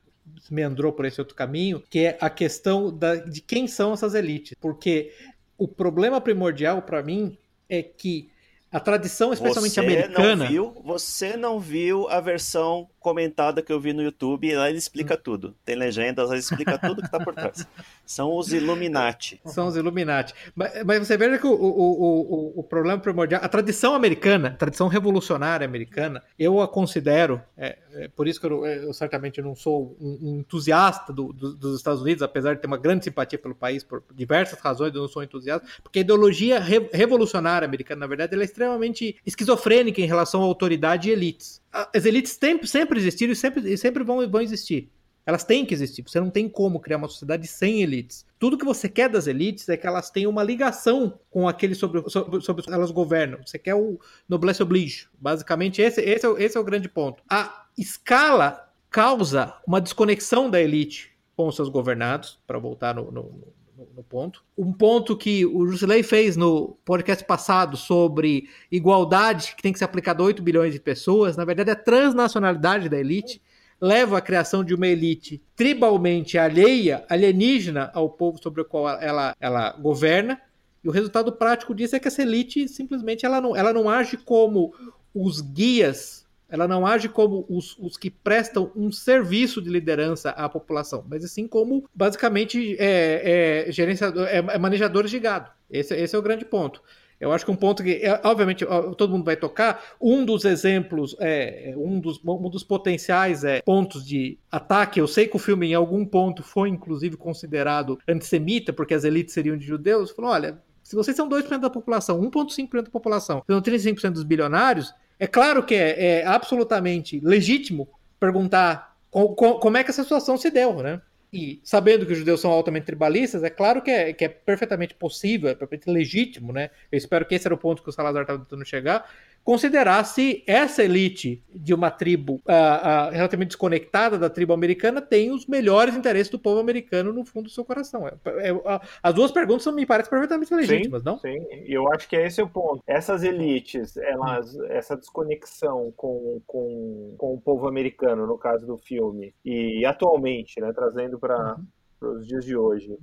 Speaker 3: meandrou por esse outro caminho, que é a questão da, de quem são essas elites. Porque o problema primordial para mim é que a tradição, especialmente
Speaker 1: você
Speaker 3: americana.
Speaker 1: Não viu, você não viu a versão comentada que eu vi no YouTube e lá ele explica hum. tudo. Tem legendas, ele explica tudo que está por trás. [LAUGHS] São os Illuminati.
Speaker 3: São os Illuminati. Mas, mas você veja que o, o, o, o, problema primordial, a tradição americana, a tradição revolucionária americana, eu a considero, é, é por isso que eu, eu, certamente não sou um, entusiasta do, do, dos Estados Unidos, apesar de ter uma grande simpatia pelo país por diversas razões, eu não sou entusiasta, porque a ideologia re, revolucionária americana, na verdade, ela é extremamente esquizofrênica em relação à autoridade e elites. As elites sempre, sempre existiram e sempre, sempre vão, vão existir. Elas têm que existir. Você não tem como criar uma sociedade sem elites. Tudo que você quer das elites é que elas tenham uma ligação com aquele sobre, sobre, sobre elas governam. Você quer o noblesse oblige. Basicamente, esse, esse, é, esse é o grande ponto. A escala causa uma desconexão da elite com os seus governados, para voltar no, no, no ponto. Um ponto que o Jusilei fez no podcast passado sobre igualdade que tem que ser aplicada a 8 bilhões de pessoas, na verdade, a transnacionalidade da elite leva à criação de uma elite tribalmente alheia, alienígena ao povo sobre o qual ela, ela governa. E o resultado prático disso é que essa elite simplesmente ela não, ela não age como os guias ela não age como os, os que prestam um serviço de liderança à população, mas assim como basicamente é, é, gerenciador, é, é manejadores de gado. Esse, esse é o grande ponto. Eu acho que um ponto que, é, obviamente, todo mundo vai tocar. Um dos exemplos, é, um, dos, um dos potenciais é, pontos de ataque. Eu sei que o filme, em algum ponto, foi inclusive considerado antissemita, porque as elites seriam de judeus. Falou: olha, se vocês são 2% da população, 1,5% da população, são 35% dos bilionários, é claro que é, é absolutamente legítimo perguntar co co como é que essa situação se deu, né? E sabendo que os judeus são altamente tribalistas, é claro que é, que é perfeitamente possível, é perfeitamente legítimo, né? Eu espero que esse era o ponto que o Salazar estava tentando chegar, considerasse essa elite de uma tribo uh, uh, relativamente desconectada da tribo americana tem os melhores interesses do povo americano no fundo do seu coração. É, é, uh, as duas perguntas me parecem perfeitamente legítimas,
Speaker 2: sim,
Speaker 3: não?
Speaker 2: Sim, eu acho que esse é o ponto. Essas elites, elas, essa desconexão com, com, com o povo americano, no caso do filme, e atualmente, né, trazendo para uhum. os dias de hoje,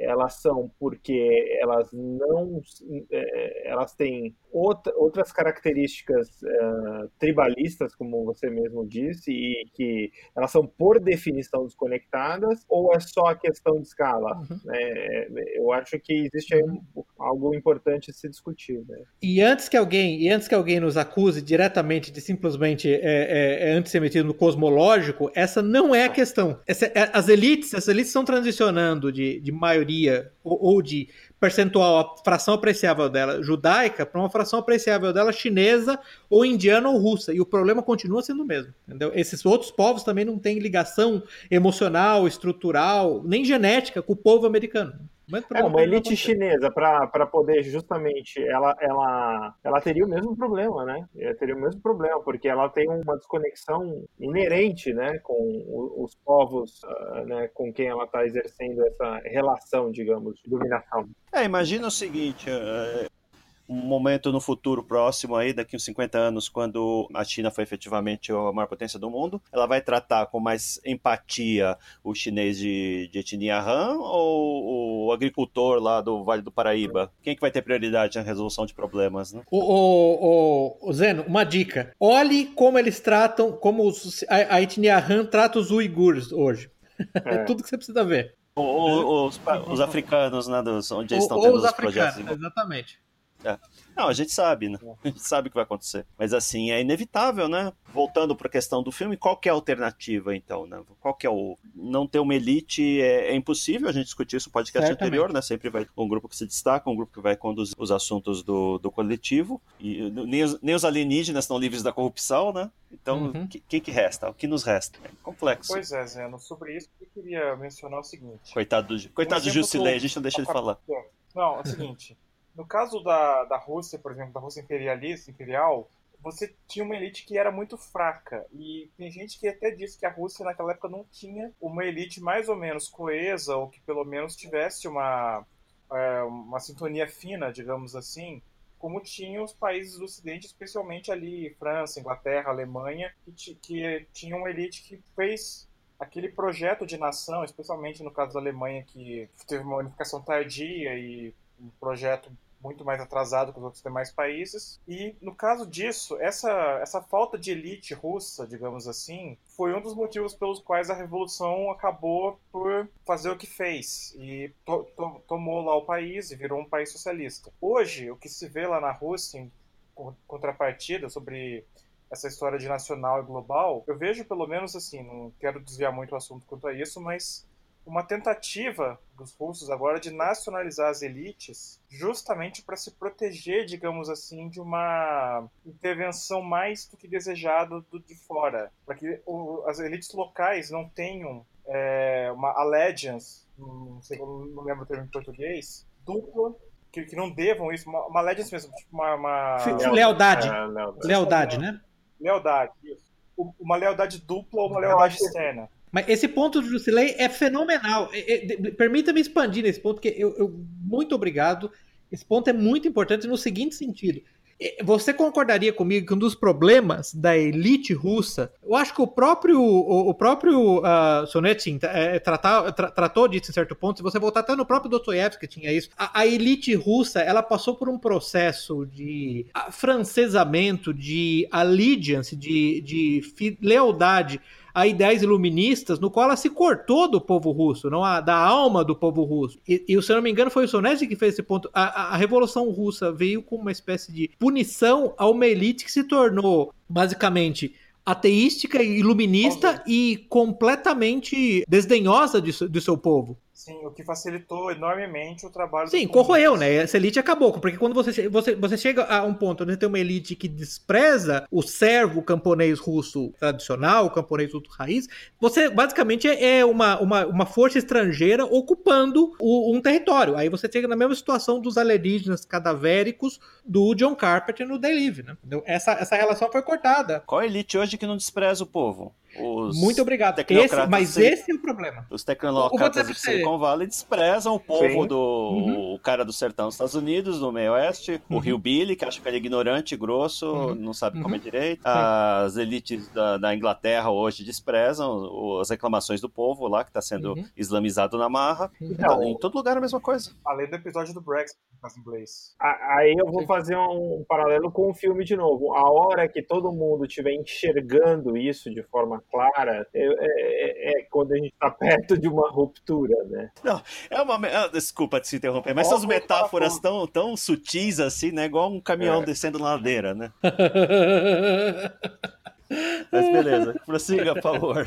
Speaker 2: elas são porque elas não é, elas têm outra, outras características uh, tribalistas, como você mesmo disse, e que elas são por definição desconectadas, ou é só a questão de escala? Uhum. É, eu acho que existe algo importante a se discutir. Né?
Speaker 3: E antes que alguém e antes que alguém nos acuse diretamente de simplesmente é, é, é antissemitismo cosmológico, essa não é a questão. Essa, as elites, as elites estão transicionando de, de maioria ou, ou de percentual, a fração apreciável dela judaica para uma fração apreciável dela chinesa ou indiana ou russa. E o problema continua sendo o mesmo. Entendeu? Esses outros povos também não têm ligação emocional, estrutural, nem genética com o povo americano.
Speaker 2: É, uma elite chinesa, para poder justamente, ela, ela, ela teria o mesmo problema, né? Ela teria o mesmo problema, porque ela tem uma desconexão inerente, né, com os povos uh, né, com quem ela está exercendo essa relação, digamos, de dominação.
Speaker 1: É, imagina o seguinte, eh, um momento no futuro próximo aí, daqui uns 50 anos, quando a China foi efetivamente a maior potência do mundo, ela vai tratar com mais empatia o chinês de, de etnia Han ou o agricultor lá do Vale do Paraíba? Quem que vai ter prioridade na resolução de problemas, né?
Speaker 3: O, o, o, Zeno, uma dica. Olhe como eles tratam, como os, a, a etnia Han trata os uigures hoje. [LAUGHS] É. é tudo que você precisa ver.
Speaker 1: Ou, os, os, africanos, né, dos, onde eles estão tendo os, os projetos.
Speaker 3: Exatamente.
Speaker 1: É. Não, a gente sabe, né? A gente sabe o que vai acontecer. Mas assim, é inevitável, né? Voltando para a questão do filme, qual que é a alternativa, então, né? Qual que é o... Não ter uma elite é, é impossível, a gente discutiu isso no podcast Certamente. anterior, né? Sempre vai um grupo que se destaca, um grupo que vai conduzir os assuntos do, do coletivo. E nem os, nem os alienígenas estão livres da corrupção, né? Então, o uhum. que, que, que, resta? O que nos resta? É complexo.
Speaker 4: Pois é, Zeno. Sobre isso, eu queria mencionar o seguinte.
Speaker 1: Coitado do, coitado um do Jusilei, a gente não deixa ele falar.
Speaker 4: Não, é o seguinte... No caso da, da Rússia, por exemplo, da Rússia imperialista, imperial, você tinha uma elite que era muito fraca. E tem gente que até disse que a Rússia naquela época não tinha uma elite mais ou menos coesa, ou que pelo menos tivesse uma, é, uma sintonia fina, digamos assim, como tinham os países do Ocidente, especialmente ali França, Inglaterra, Alemanha, que, que tinham uma elite que fez aquele projeto de nação, especialmente no caso da Alemanha, que teve uma unificação tardia e um projeto muito mais atrasado que os outros demais países. E no caso disso, essa, essa falta de elite russa, digamos assim, foi um dos motivos pelos quais a revolução acabou por fazer o que fez e to, to, tomou lá o país e virou um país socialista. Hoje, o que se vê lá na Rússia, em contrapartida sobre essa história de nacional e global, eu vejo pelo menos assim, não quero desviar muito o assunto quanto a isso, mas uma tentativa dos russos agora de nacionalizar as elites, justamente para se proteger, digamos assim, de uma intervenção mais do que desejada do de fora, para que o, as elites locais não tenham é, uma allegiance, não sei, não lembro o termo em português, dupla que, que, não devam isso, uma, uma allegiance mesmo, tipo uma. uma...
Speaker 3: Lealdade. É, lealdade. lealdade, né?
Speaker 4: Lealdade, isso. Uma lealdade dupla ou uma lealdade externa.
Speaker 3: Mas esse ponto do Jusilei é fenomenal. É, é, Permita-me expandir nesse ponto, que eu, eu, muito obrigado. Esse ponto é muito importante no seguinte sentido. Você concordaria comigo que um dos problemas da elite russa, eu acho que o próprio o, o próprio uh, Sonetin é, tratar, tra, tratou disso em certo ponto. Se você voltar até no próprio Dostoiévski tinha isso. A, a, elite russa ela passou por um processo de francesamento, de allegiance, de, de lealdade a ideias iluministas, no qual ela se cortou do povo russo, não a, da alma do povo russo. E, e se eu não me engano, foi o Sonesi que fez esse ponto. A, a, a Revolução Russa veio como uma espécie de punição a uma elite que se tornou, basicamente, ateística, iluminista e completamente desdenhosa de, do seu povo.
Speaker 4: Sim, o que facilitou enormemente o trabalho.
Speaker 3: Sim, corroeu, né? Essa elite acabou, porque quando você, você, você chega a um ponto onde tem uma elite que despreza o servo camponês russo tradicional, o camponês russo raiz, você basicamente é uma, uma, uma força estrangeira ocupando o, um território. Aí você chega na mesma situação dos alienígenas cadavéricos do John Carpenter no Day Live, né? Essa, essa relação foi cortada.
Speaker 1: Qual elite hoje que não despreza o povo?
Speaker 3: Os Muito obrigado. Esse, mas esse é o problema.
Speaker 1: Os tecnocratas do Silicon Valley desprezam o povo Sim. do uhum. o cara do sertão dos Estados Unidos, do meio oeste, uhum. o Rio Billy, que acha que ele é ignorante, grosso, uhum. não sabe uhum. comer direito. As elites da, da, Inglaterra hoje desprezam as reclamações do povo lá, que está sendo uhum. islamizado na marra. Uhum. Então, em todo lugar é a mesma coisa.
Speaker 4: Além do episódio do Brexit, em inglês.
Speaker 2: Aí eu vou fazer um paralelo com o filme de novo. A hora que todo mundo estiver enxergando isso de forma clara é, é, é quando a gente está perto de uma ruptura, né?
Speaker 1: Não, é uma. Ah, desculpa te interromper, mas essas metáforas tão, tão sutis assim, né? Igual um caminhão é. descendo ladeira, né? [LAUGHS] mas beleza, prossiga, por favor.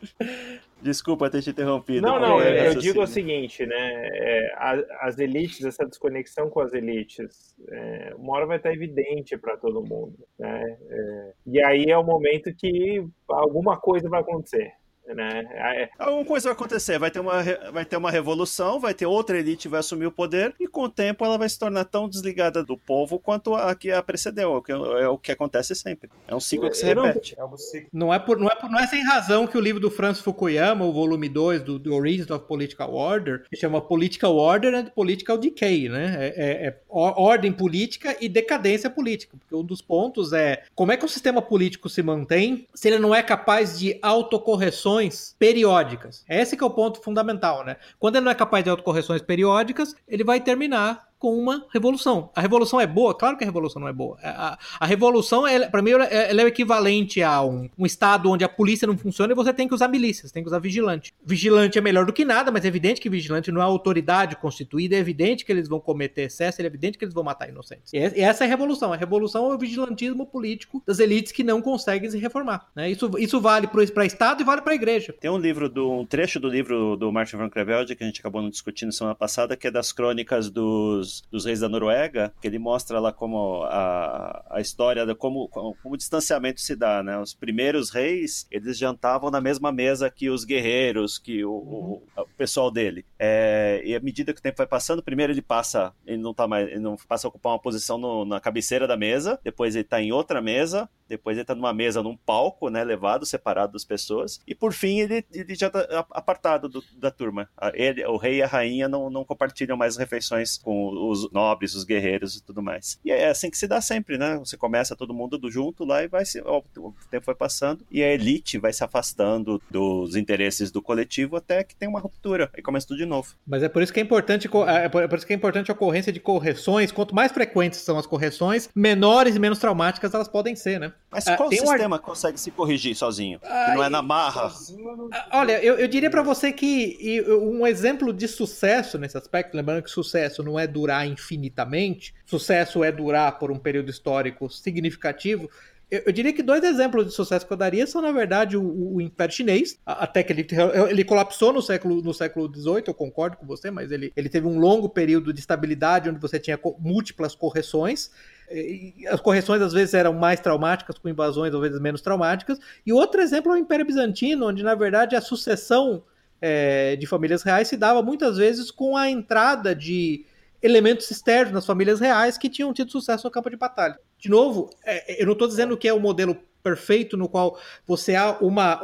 Speaker 1: [LAUGHS] Desculpa ter te interrompido.
Speaker 2: Não, não, eu, eu digo o seguinte, né? É, as elites, essa desconexão com as elites, é, uma hora vai estar evidente para todo mundo, né? É, e aí é o momento que alguma coisa vai acontecer. Né?
Speaker 1: É... Alguma coisa vai acontecer, vai ter, uma, vai ter uma revolução, vai ter outra elite vai assumir o poder, e com o tempo ela vai se tornar tão desligada do povo quanto a que a precedeu, o que, é o que acontece sempre. É um ciclo que se repete.
Speaker 3: Não, é por, não, é por, não é sem razão que o livro do Francis Fukuyama, o volume 2 do The Origins of Political Order, se chama Political Order and Political Decay, né? É, é, é ordem política e decadência política, porque um dos pontos é como é que o sistema político se mantém se ele não é capaz de autocorreções autocorreções periódicas. Esse é o ponto fundamental, né? Quando ele não é capaz de autocorreções periódicas, ele vai terminar com uma revolução. A revolução é boa? Claro que a revolução não é boa. A, a revolução, para mim, ela, ela, é o equivalente a um, um, estado onde a polícia não funciona e você tem que usar milícias, tem que usar vigilante. Vigilante é melhor do que nada, mas é evidente que vigilante não é autoridade constituída, é evidente que eles vão cometer excesso, é evidente que eles vão matar inocentes. E essa é a revolução. A revolução é o vigilantismo político das elites que não conseguem se reformar. Né? Isso, isso vale para Estado e vale para a igreja.
Speaker 1: Tem um livro, do, um trecho do livro do Martin van Crevelde que a gente acabou discutindo semana passada, que é das crônicas dos dos, dos reis da Noruega, que ele mostra lá como a, a história, de como, como, como o distanciamento se dá, né? Os primeiros reis, eles jantavam na mesma mesa que os guerreiros, que o, uhum. o, o pessoal dele. É, e à medida que o tempo vai passando, primeiro ele passa, ele não tá mais, ele não passa a ocupar uma posição no, na cabeceira da mesa, depois ele está em outra mesa, depois ele está numa mesa, num palco, né, levado, separado das pessoas, e por fim ele, ele já está apartado do, da turma. Ele, o rei e a rainha não, não compartilham mais refeições com os nobres, os guerreiros e tudo mais. E é assim que se dá sempre, né? Você começa todo mundo do junto lá e vai se. Ó, o tempo vai passando e a elite vai se afastando dos interesses do coletivo até que tem uma ruptura. Aí começa tudo de novo.
Speaker 3: Mas é por isso que é importante, é, é por isso que é importante a ocorrência de correções. Quanto mais frequentes são as correções, menores e menos traumáticas elas podem ser, né?
Speaker 1: Mas ah, qual ah, sistema um... consegue se corrigir sozinho? Que não é na marra?
Speaker 3: Olha, eu, eu diria para você que um exemplo de sucesso nesse aspecto, lembrando que sucesso não é durar infinitamente, sucesso é durar por um período histórico significativo. Eu, eu, diria que dois exemplos de sucesso que eu daria são, na verdade, o, o Império Chinês, até que ele, ele colapsou no século, no século XVIII, eu concordo com você, mas ele, ele teve um longo período de estabilidade onde você tinha múltiplas correções. As correções às vezes eram mais traumáticas, com invasões às vezes menos traumáticas. E outro exemplo é o Império Bizantino, onde na verdade a sucessão é, de famílias reais se dava muitas vezes com a entrada de elementos externos nas famílias reais que tinham tido sucesso no campo de batalha. De novo, é, eu não estou dizendo que é o modelo perfeito no qual você há uma,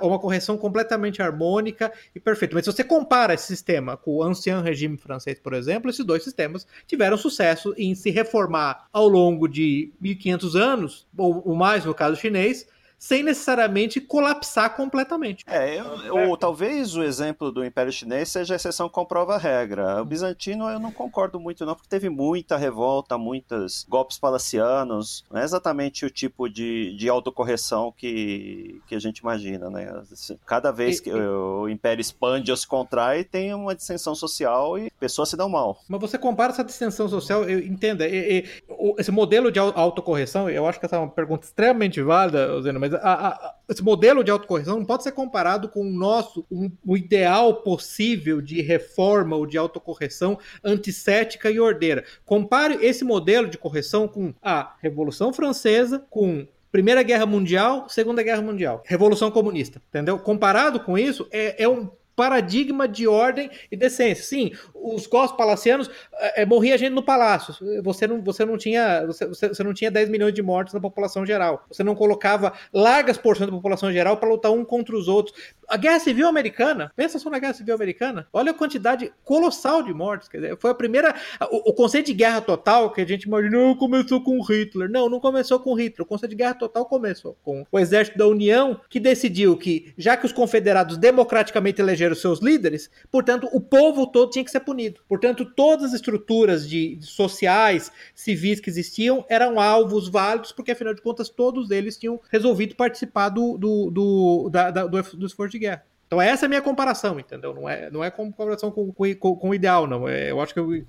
Speaker 3: uma correção completamente harmônica e perfeita. Mas se você compara esse sistema com o ancien regime francês, por exemplo, esses dois sistemas tiveram sucesso em se reformar ao longo de 1500 anos, ou mais no caso chinês, sem necessariamente colapsar completamente.
Speaker 1: É, eu, ou talvez o exemplo do Império Chinês seja a exceção que comprova a regra. O bizantino eu não concordo muito não, porque teve muita revolta, muitos golpes palacianos, não é exatamente o tipo de, de autocorreção que, que a gente imagina, né? Assim, cada vez que o Império expande ou se contrai, tem uma dissensão social e pessoas se dão mal.
Speaker 3: Mas você compara essa dissensão social, eu, entenda, esse modelo de autocorreção, eu acho que essa é uma pergunta extremamente válida, Zeno, mas a, a, esse modelo de autocorreção não pode ser comparado com o nosso, um, o ideal possível de reforma ou de autocorreção antissética e ordeira. Compare esse modelo de correção com a Revolução Francesa, com Primeira Guerra Mundial, Segunda Guerra Mundial, Revolução Comunista, entendeu? Comparado com isso, é, é um paradigma de ordem e decência. Sim, os costos palacianos é, é, morria gente no palácio. Você não, você não tinha você, você não tinha 10 milhões de mortes na população geral. Você não colocava largas porções da população geral para lutar um contra os outros. A Guerra Civil Americana, pensa só na Guerra Civil Americana. Olha a quantidade colossal de mortes. Quer dizer, foi a primeira. O, o conceito de guerra total que a gente imaginou começou com Hitler. Não, não começou com Hitler. O conceito de guerra total começou com o exército da União que decidiu que, já que os confederados democraticamente elegeram seus líderes, portanto, o povo todo tinha que ser punido. Portanto, todas as estruturas de, de sociais, civis que existiam eram alvos válidos, porque afinal de contas todos eles tinham resolvido participar do, do, do, da, da, do, do esforço de guerra. Então essa é a minha comparação, entendeu? Não é, não é comparação com, com, com o ideal, não. É, eu acho que o,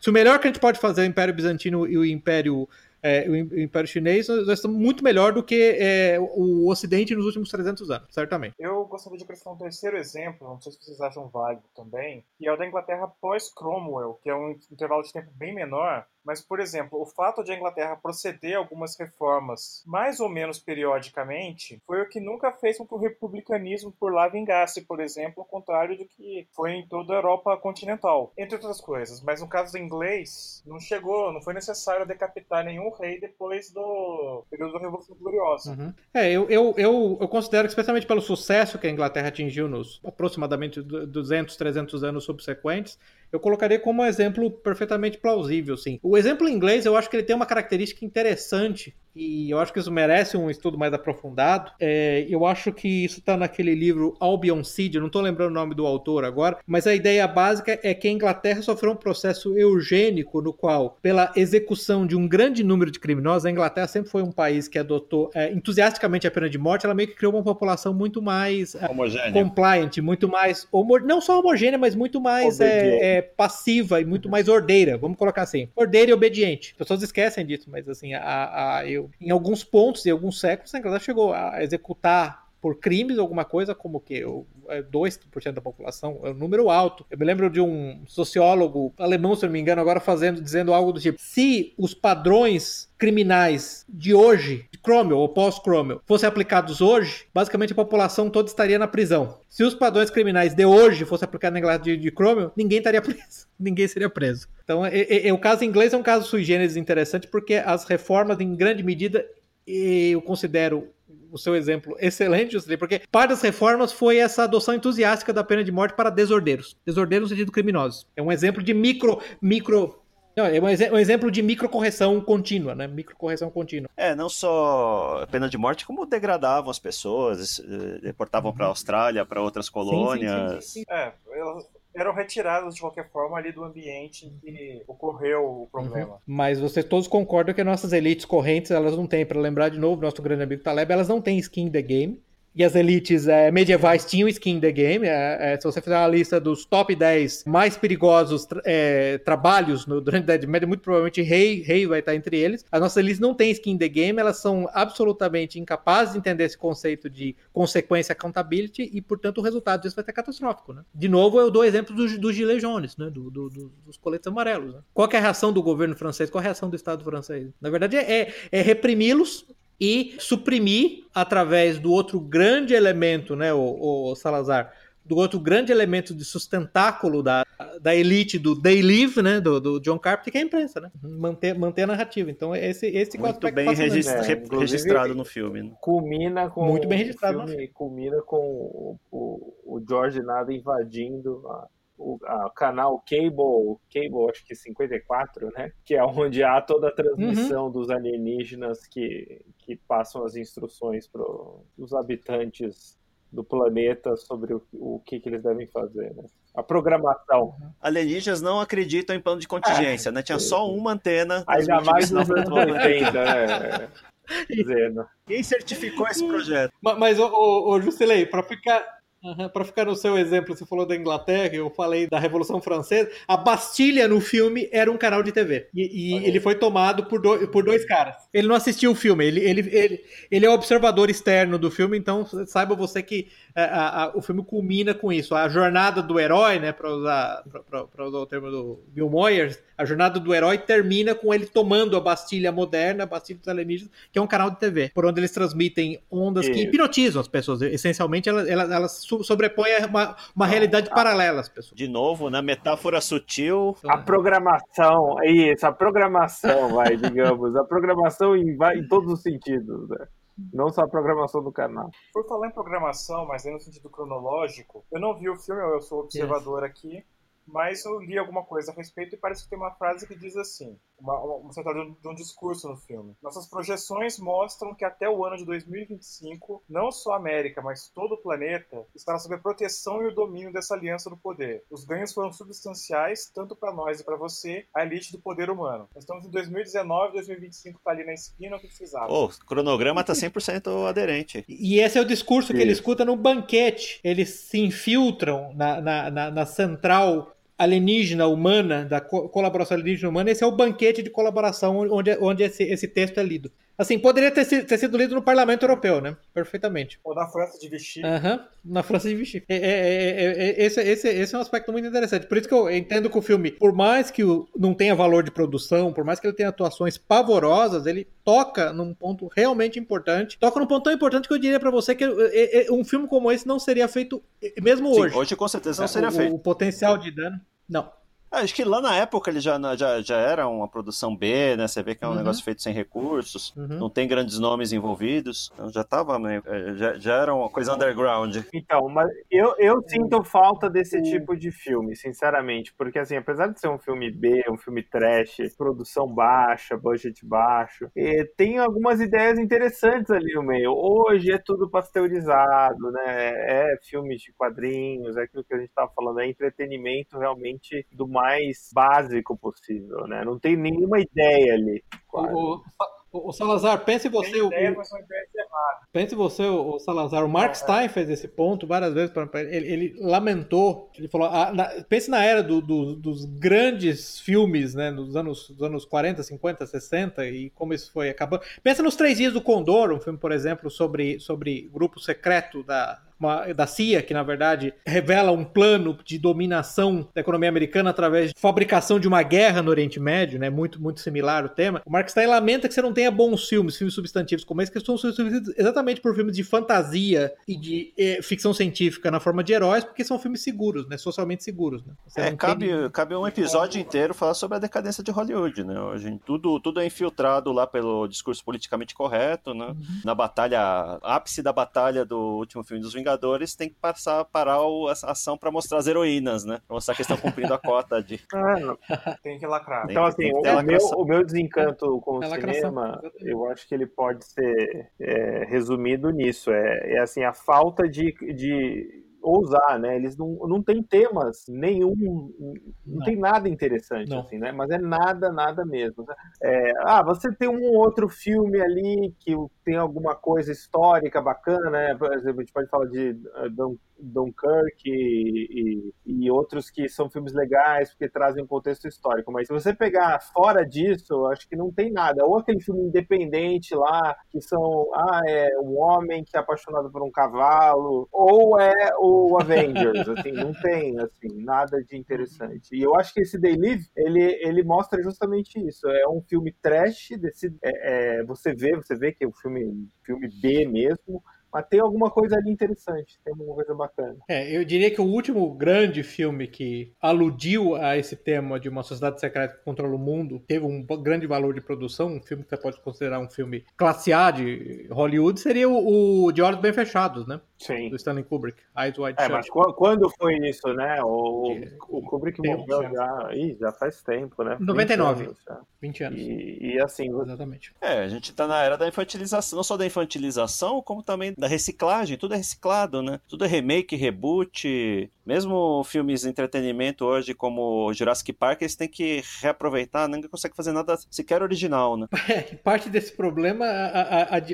Speaker 3: se o melhor que a gente pode fazer é o Império Bizantino e o Império é, o Império Chinês, nós estamos muito melhor do que é, o Ocidente nos últimos 300 anos, certamente.
Speaker 4: Eu gostaria de acrescentar um terceiro exemplo, não sei se vocês acham válido também, que é o da Inglaterra pós-Cromwell, que é um intervalo de tempo bem menor, mas, por exemplo, o fato de a Inglaterra proceder a algumas reformas mais ou menos periodicamente foi o que nunca fez com que o republicanismo por lá vingasse, por exemplo, ao contrário do que foi em toda a Europa continental, entre outras coisas. Mas no caso do inglês, não chegou, não foi necessário decapitar nenhum rei depois do período da Revolução Gloriosa.
Speaker 3: Uhum. É, eu, eu, eu, eu, considero que, especialmente pelo sucesso que a Inglaterra atingiu nos aproximadamente 200, 300 anos subsequentes, eu colocaria como um exemplo perfeitamente plausível, sim. O exemplo inglês, eu acho que ele tem uma característica interessante e eu acho que isso merece um estudo mais aprofundado. É, eu acho que isso está naquele livro Albion Seed, não estou lembrando o nome do autor agora, mas a ideia básica é que a Inglaterra sofreu um processo eugênico no qual, pela execução de um grande número de criminosos, a Inglaterra sempre foi um país que adotou é, entusiasticamente a pena de morte, ela meio que criou uma população muito mais é, compliant, muito mais, não só homogênea, mas muito mais é, é, passiva e muito mais ordeira, vamos colocar assim, ordeira e obediente. As pessoas esquecem disso, mas assim, a, a eu em alguns pontos, em alguns séculos, a Inglaterra chegou a executar por crimes alguma coisa como que 2% é da população, é um número alto. Eu me lembro de um sociólogo alemão, se não me engano, agora fazendo dizendo algo do tipo: se os padrões criminais de hoje, de Cromwell ou pós-Cromwell, fossem aplicados hoje, basicamente a população toda estaria na prisão. Se os padrões criminais de hoje fossem aplicados na Inglaterra de, de Cromwell, ninguém estaria [LAUGHS] preso. ninguém seria preso. Então, é, é, é, o caso inglês é um caso sui generis interessante porque as reformas, em grande medida, eu considero o seu exemplo excelente, Juscelino, porque parte das reformas foi essa adoção entusiástica da pena de morte para desordeiros. Desordeiros no sentido criminosos. É um exemplo de micro, micro não, é um, exemplo de microcorreção contínua, né? Microcorreção contínua.
Speaker 1: É, não só pena de morte, como degradavam as pessoas, eh, deportavam uhum. para a Austrália, para outras colônias. Sim, sim, sim,
Speaker 4: é, eram retirados de qualquer forma ali do ambiente em que ocorreu o problema. Uhum.
Speaker 3: Mas vocês todos concordam que nossas elites correntes, elas não têm, para lembrar de novo, nosso grande amigo Taleb, elas não têm skin in the game e as elites é, medievais tinham skin the game. É, é, se você fizer uma lista dos top 10 mais perigosos é, trabalhos no, [LAUGHS] durante a Idade Média, muito provavelmente rei, rei vai estar entre eles. As nossas elites não têm skin the game, elas são absolutamente incapazes de entender esse conceito de consequência accountability e, portanto, o resultado disso vai ser catastrófico. Né? De novo, eu dou exemplo dos do Gilets Jaunes, né? Do, do, dos coletes amarelos. Né? Qual é a reação do governo francês? Qual a reação do Estado francês? Na verdade, é, é reprimi-los e suprimir através do outro grande elemento, né, o, o Salazar, do outro grande elemento de sustentáculo da, da elite do They Live, né, do, do John Carpenter, que é a imprensa, né? Manter, manter a narrativa. Então, esse, esse
Speaker 1: Muito bem registra, é, registrado no filme. Né?
Speaker 2: Culmina com
Speaker 3: Muito bem registrado
Speaker 2: o filme, culmina com o, o, o George Nada invadindo a, o a canal Cable, Cable acho que 54, né? Que é onde há toda a transmissão uhum. dos alienígenas que, que passam as instruções para os habitantes do planeta sobre o, o que, que eles devem fazer, né? A programação.
Speaker 1: Alienígenas não acreditam em plano de contingência, é, né? Tinha só uma antena.
Speaker 2: Ainda mais [LAUGHS] nos anos 80, né? [LAUGHS]
Speaker 1: Dizendo. Quem certificou esse projeto?
Speaker 3: Mas, mas ô, ô, ô para ficar, Uhum. Para ficar no seu exemplo, você falou da Inglaterra, eu falei da Revolução Francesa. A Bastilha no filme era um canal de TV. E, e ele foi tomado por, do, por dois caras. Ele não assistiu o filme, ele, ele, ele, ele é observador externo do filme, então saiba você que a, a, a, o filme culmina com isso. A jornada do herói, né, para usar, usar o termo do Bill Moyers, a jornada do herói termina com ele tomando a Bastilha moderna, a Bastilha dos alienígenas, que é um canal de TV, por onde eles transmitem ondas que hipnotizam as pessoas. Essencialmente, elas, elas, elas sobrepõe uma, uma realidade a, paralela às pessoas.
Speaker 1: De novo, na metáfora sutil.
Speaker 2: A programação, é isso, a programação, vai, [LAUGHS] digamos. A programação em, vai, em todos os sentidos, né? Não só a programação do canal.
Speaker 4: Por falar em programação, mas no sentido cronológico, eu não vi o filme, eu sou observador yes. aqui, mas eu li alguma coisa a respeito e parece que tem uma frase que diz assim: uma, uma, de, de um discurso no filme. Nossas projeções mostram que até o ano de 2025, não só a América, mas todo o planeta estará sob a proteção e o domínio dessa aliança do poder. Os ganhos foram substanciais, tanto para nós e para você, a elite do poder humano. Nós estamos em 2019, 2025 está ali na esquina, o que vocês acham?
Speaker 1: Oh, o cronograma está 100% aderente.
Speaker 3: E esse é o discurso que ele escuta no banquete. Eles se infiltram na, na, na, na central alienígena humana, da co colaboração alienígena humana, esse é o banquete de colaboração onde, onde esse, esse texto é lido. Assim, poderia ter, ter, sido lido no Parlamento Europeu, né? Perfeitamente.
Speaker 4: Ou na França de Vichy.
Speaker 3: Aham, uhum, na França de Vichy. É, é, é, esse, esse, esse é um aspecto muito interessante. Por isso que eu entendo que o filme, por mais que não tenha valor de produção, por mais que ele tenha atuações pavorosas, ele toca num ponto realmente importante. Toca num ponto tão importante que eu diria para você que um filme como esse não seria feito mesmo Sim, hoje.
Speaker 1: Hoje, com certeza, não seria
Speaker 3: o,
Speaker 1: feito.
Speaker 3: O potencial de dano. Não.
Speaker 1: Ah, acho que lá na época ele já, já, já era uma produção B, né? Você vê que é um uhum. negócio feito sem recursos, uhum. não tem grandes nomes envolvidos, então já tava meio, é, já, já era uma coisa underground.
Speaker 2: Então, mas eu, eu sinto falta desse tipo de filme, sinceramente, porque assim, apesar de ser um filme B, um filme trash, produção baixa, budget baixo, tem algumas ideias interessantes ali no meio. Hoje é tudo pasteurizado, né? É filmes de quadrinhos, é aquilo que a gente tava falando, é entretenimento realmente do mais mais básico possível, né? Não tem nenhuma ideia ali.
Speaker 3: O, o, o, Salazar, pense você. O, ideia, pense você, o, Salazar. O Mark é, Stein fez esse ponto várias vezes. Pra, ele, ele, lamentou. Ele falou: ah, na, pense na era do, do, dos grandes filmes, né? Dos anos, dos anos 40, 50, 60 e como isso foi acabando. Pensa nos Três Dias do Condor, um filme, por exemplo, sobre, sobre grupo secreto da uma, da CIA, que na verdade revela um plano de dominação da economia americana através de fabricação de uma guerra no Oriente Médio, né? Muito, muito similar o tema. O Mark Stein lamenta que você não tenha bons filmes, filmes substantivos como esse, que são substituídos exatamente por filmes de fantasia e de eh, ficção científica na forma de heróis, porque são filmes seguros, né? Socialmente seguros, né?
Speaker 1: é, cabe, tem... cabe um episódio inteiro falar sobre a decadência de Hollywood, né? Hoje tudo, tudo é infiltrado lá pelo discurso politicamente correto, né? Uhum. Na batalha, ápice da batalha do último filme dos Vingadores Vingadores tem que passar parar a ação para mostrar as heroínas, né? Pra mostrar que estão cumprindo a cota de. [LAUGHS]
Speaker 4: Ah, tem que lacrar.
Speaker 2: Então, assim, o, meu, o meu desencanto com o cinema, eu acho que ele pode ser é, resumido nisso. É, é assim, a falta de, de ousar, né? Eles não, não têm temas nenhum, não, não tem nada interessante, não. assim, né? Mas é nada, nada mesmo. Né? É, ah, você tem um outro filme ali que tem alguma coisa histórica bacana, né? Por exemplo, a gente pode falar de uh, Dunkirk e, e, e, outros que são filmes legais porque trazem um contexto histórico. Mas se você pegar fora disso, acho que não tem nada. Ou aquele filme independente lá, que são, ah, é um homem que é apaixonado por um cavalo, ou é o Avengers, assim, não tem, assim, nada de interessante. E eu acho que esse Day Live, ele, ele mostra justamente isso. É um filme trash, desse, é, é, você vê, você vê que é um filme, filme B mesmo, Mas tem alguma coisa ali interessante, tem alguma coisa bacana.
Speaker 3: É, eu diria que o último grande filme que aludiu a esse tema de uma sociedade secreta que controla o mundo, teve um grande valor de produção, um filme que você pode considerar um filme classe A de Hollywood, seria o, o De Olhos Bem Fechados, né?
Speaker 2: Sim.
Speaker 3: Do Stanley Kubrick, Eyes Wide
Speaker 2: É,
Speaker 3: Shut.
Speaker 2: mas qu- quando foi isso, né? O, o Kubrick
Speaker 3: tem
Speaker 2: morreu já, ih, já faz tempo, né?
Speaker 3: 99.
Speaker 2: 20 anos já.
Speaker 3: 20 anos.
Speaker 2: E, e assim,
Speaker 3: Exatamente.
Speaker 1: É, a gente tá na era da infantilização, não só da infantilização, como também da reciclagem, tudo é reciclado, né? Tudo é remake, reboot, mesmo filmes de entretenimento hoje como Jurassic Park, eles têm que reaproveitar, ninguém consegue fazer nada sequer original, né? [LAUGHS]
Speaker 3: É, e parte desse problema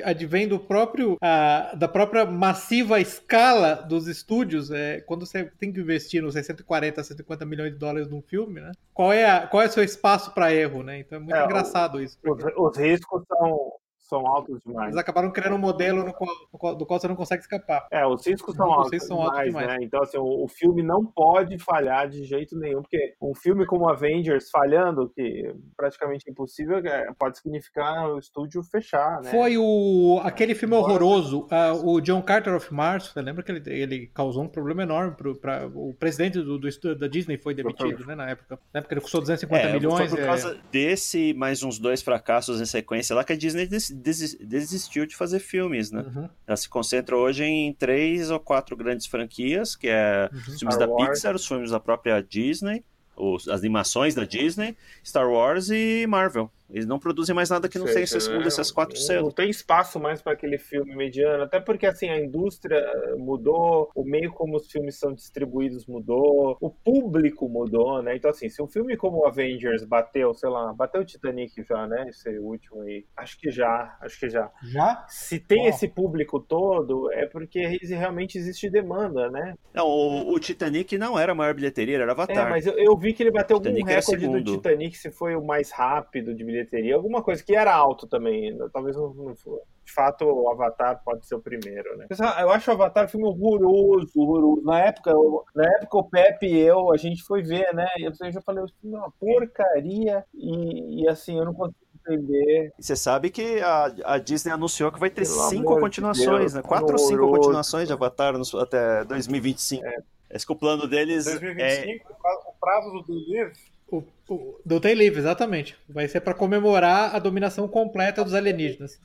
Speaker 3: advém do próprio, a- da própria massiva escala dos estúdios. É, quando você tem que investir nos 140, 150 milhões de dólares num filme, né? Qual é, a- qual é o seu espaço para erro, né? Então é muito
Speaker 2: É, o-
Speaker 3: engraçado isso.
Speaker 2: os, os riscos são, são altos demais.
Speaker 3: Eles acabaram criando um modelo no qual- no qual- do qual você não consegue escapar.
Speaker 2: É, os riscos são altos,
Speaker 3: são altos
Speaker 2: demais,
Speaker 3: demais.
Speaker 2: né? Então, assim, o, o filme não pode falhar de jeito nenhum, porque um filme como Avengers falhando, que é praticamente impossível, é, pode significar o estúdio fechar, né?
Speaker 3: Foi o aquele filme horroroso, ah, o John Carter of Mars. Você lembra que ele, ele causou um problema enorme para o presidente do, do estúdio da Disney foi demitido, né, na época. Na época ele custou 250
Speaker 1: É,
Speaker 3: milhões.
Speaker 1: Foi por
Speaker 3: é,
Speaker 1: causa desse mais uns dois fracassos em sequência lá que a Disney desistiu de fazer filmes, né?
Speaker 3: Uhum,
Speaker 1: Ela se concentra hoje em três ou quatro grandes franquias, que é
Speaker 3: uhum.
Speaker 1: os filmes
Speaker 2: Star
Speaker 1: da
Speaker 2: Wars.
Speaker 1: Pixar, os filmes da própria Disney, os, as animações da Disney, Star Wars e Marvel. Eles não produzem mais nada que não
Speaker 2: Sei,
Speaker 1: tenha esses,
Speaker 2: sei,
Speaker 1: um quatro selos.
Speaker 2: Não tem espaço mais para aquele filme mediano, até porque assim a indústria mudou, o meio como os filmes são distribuídos mudou, o público mudou, né? Então assim, se um filme como Avengers bateu, sei lá, bateu o Titanic já, né? Esse último aí, acho que já, acho que já.
Speaker 3: Já?
Speaker 2: Se tem
Speaker 3: Uau.
Speaker 2: esse público todo, é porque realmente existe demanda, né?
Speaker 1: Não, o, o Titanic não era a maior bilheteria, era
Speaker 2: É,
Speaker 1: Avatar.
Speaker 2: mas eu, eu vi que ele bateu algum recorde do. Titanic, se foi o mais rápido de bilheteria, alguma coisa que era alto também, talvez não, não for. De fato, o Avatar pode ser o primeiro, né? Ah, Eu acho o Avatar um filme horroroso, horroroso. Na época, eu- na época o Pepe e eu, a gente foi ver, né? E eu já falei, o filme é uma porcaria e, e, assim, eu não consigo entender.
Speaker 1: E você sabe que a, a Disney anunciou que vai ter
Speaker 2: Pelo
Speaker 1: cinco
Speaker 2: de
Speaker 1: continuações,
Speaker 2: Deus,
Speaker 1: né? Quatro ou cinco continuações de Avatar nos- até 2025. É. Esse que o plano deles é
Speaker 4: 2025, o prazo do Believe
Speaker 3: O, o, do Day Live, exatamente. Vai ser para comemorar a dominação completa dos alienígenas.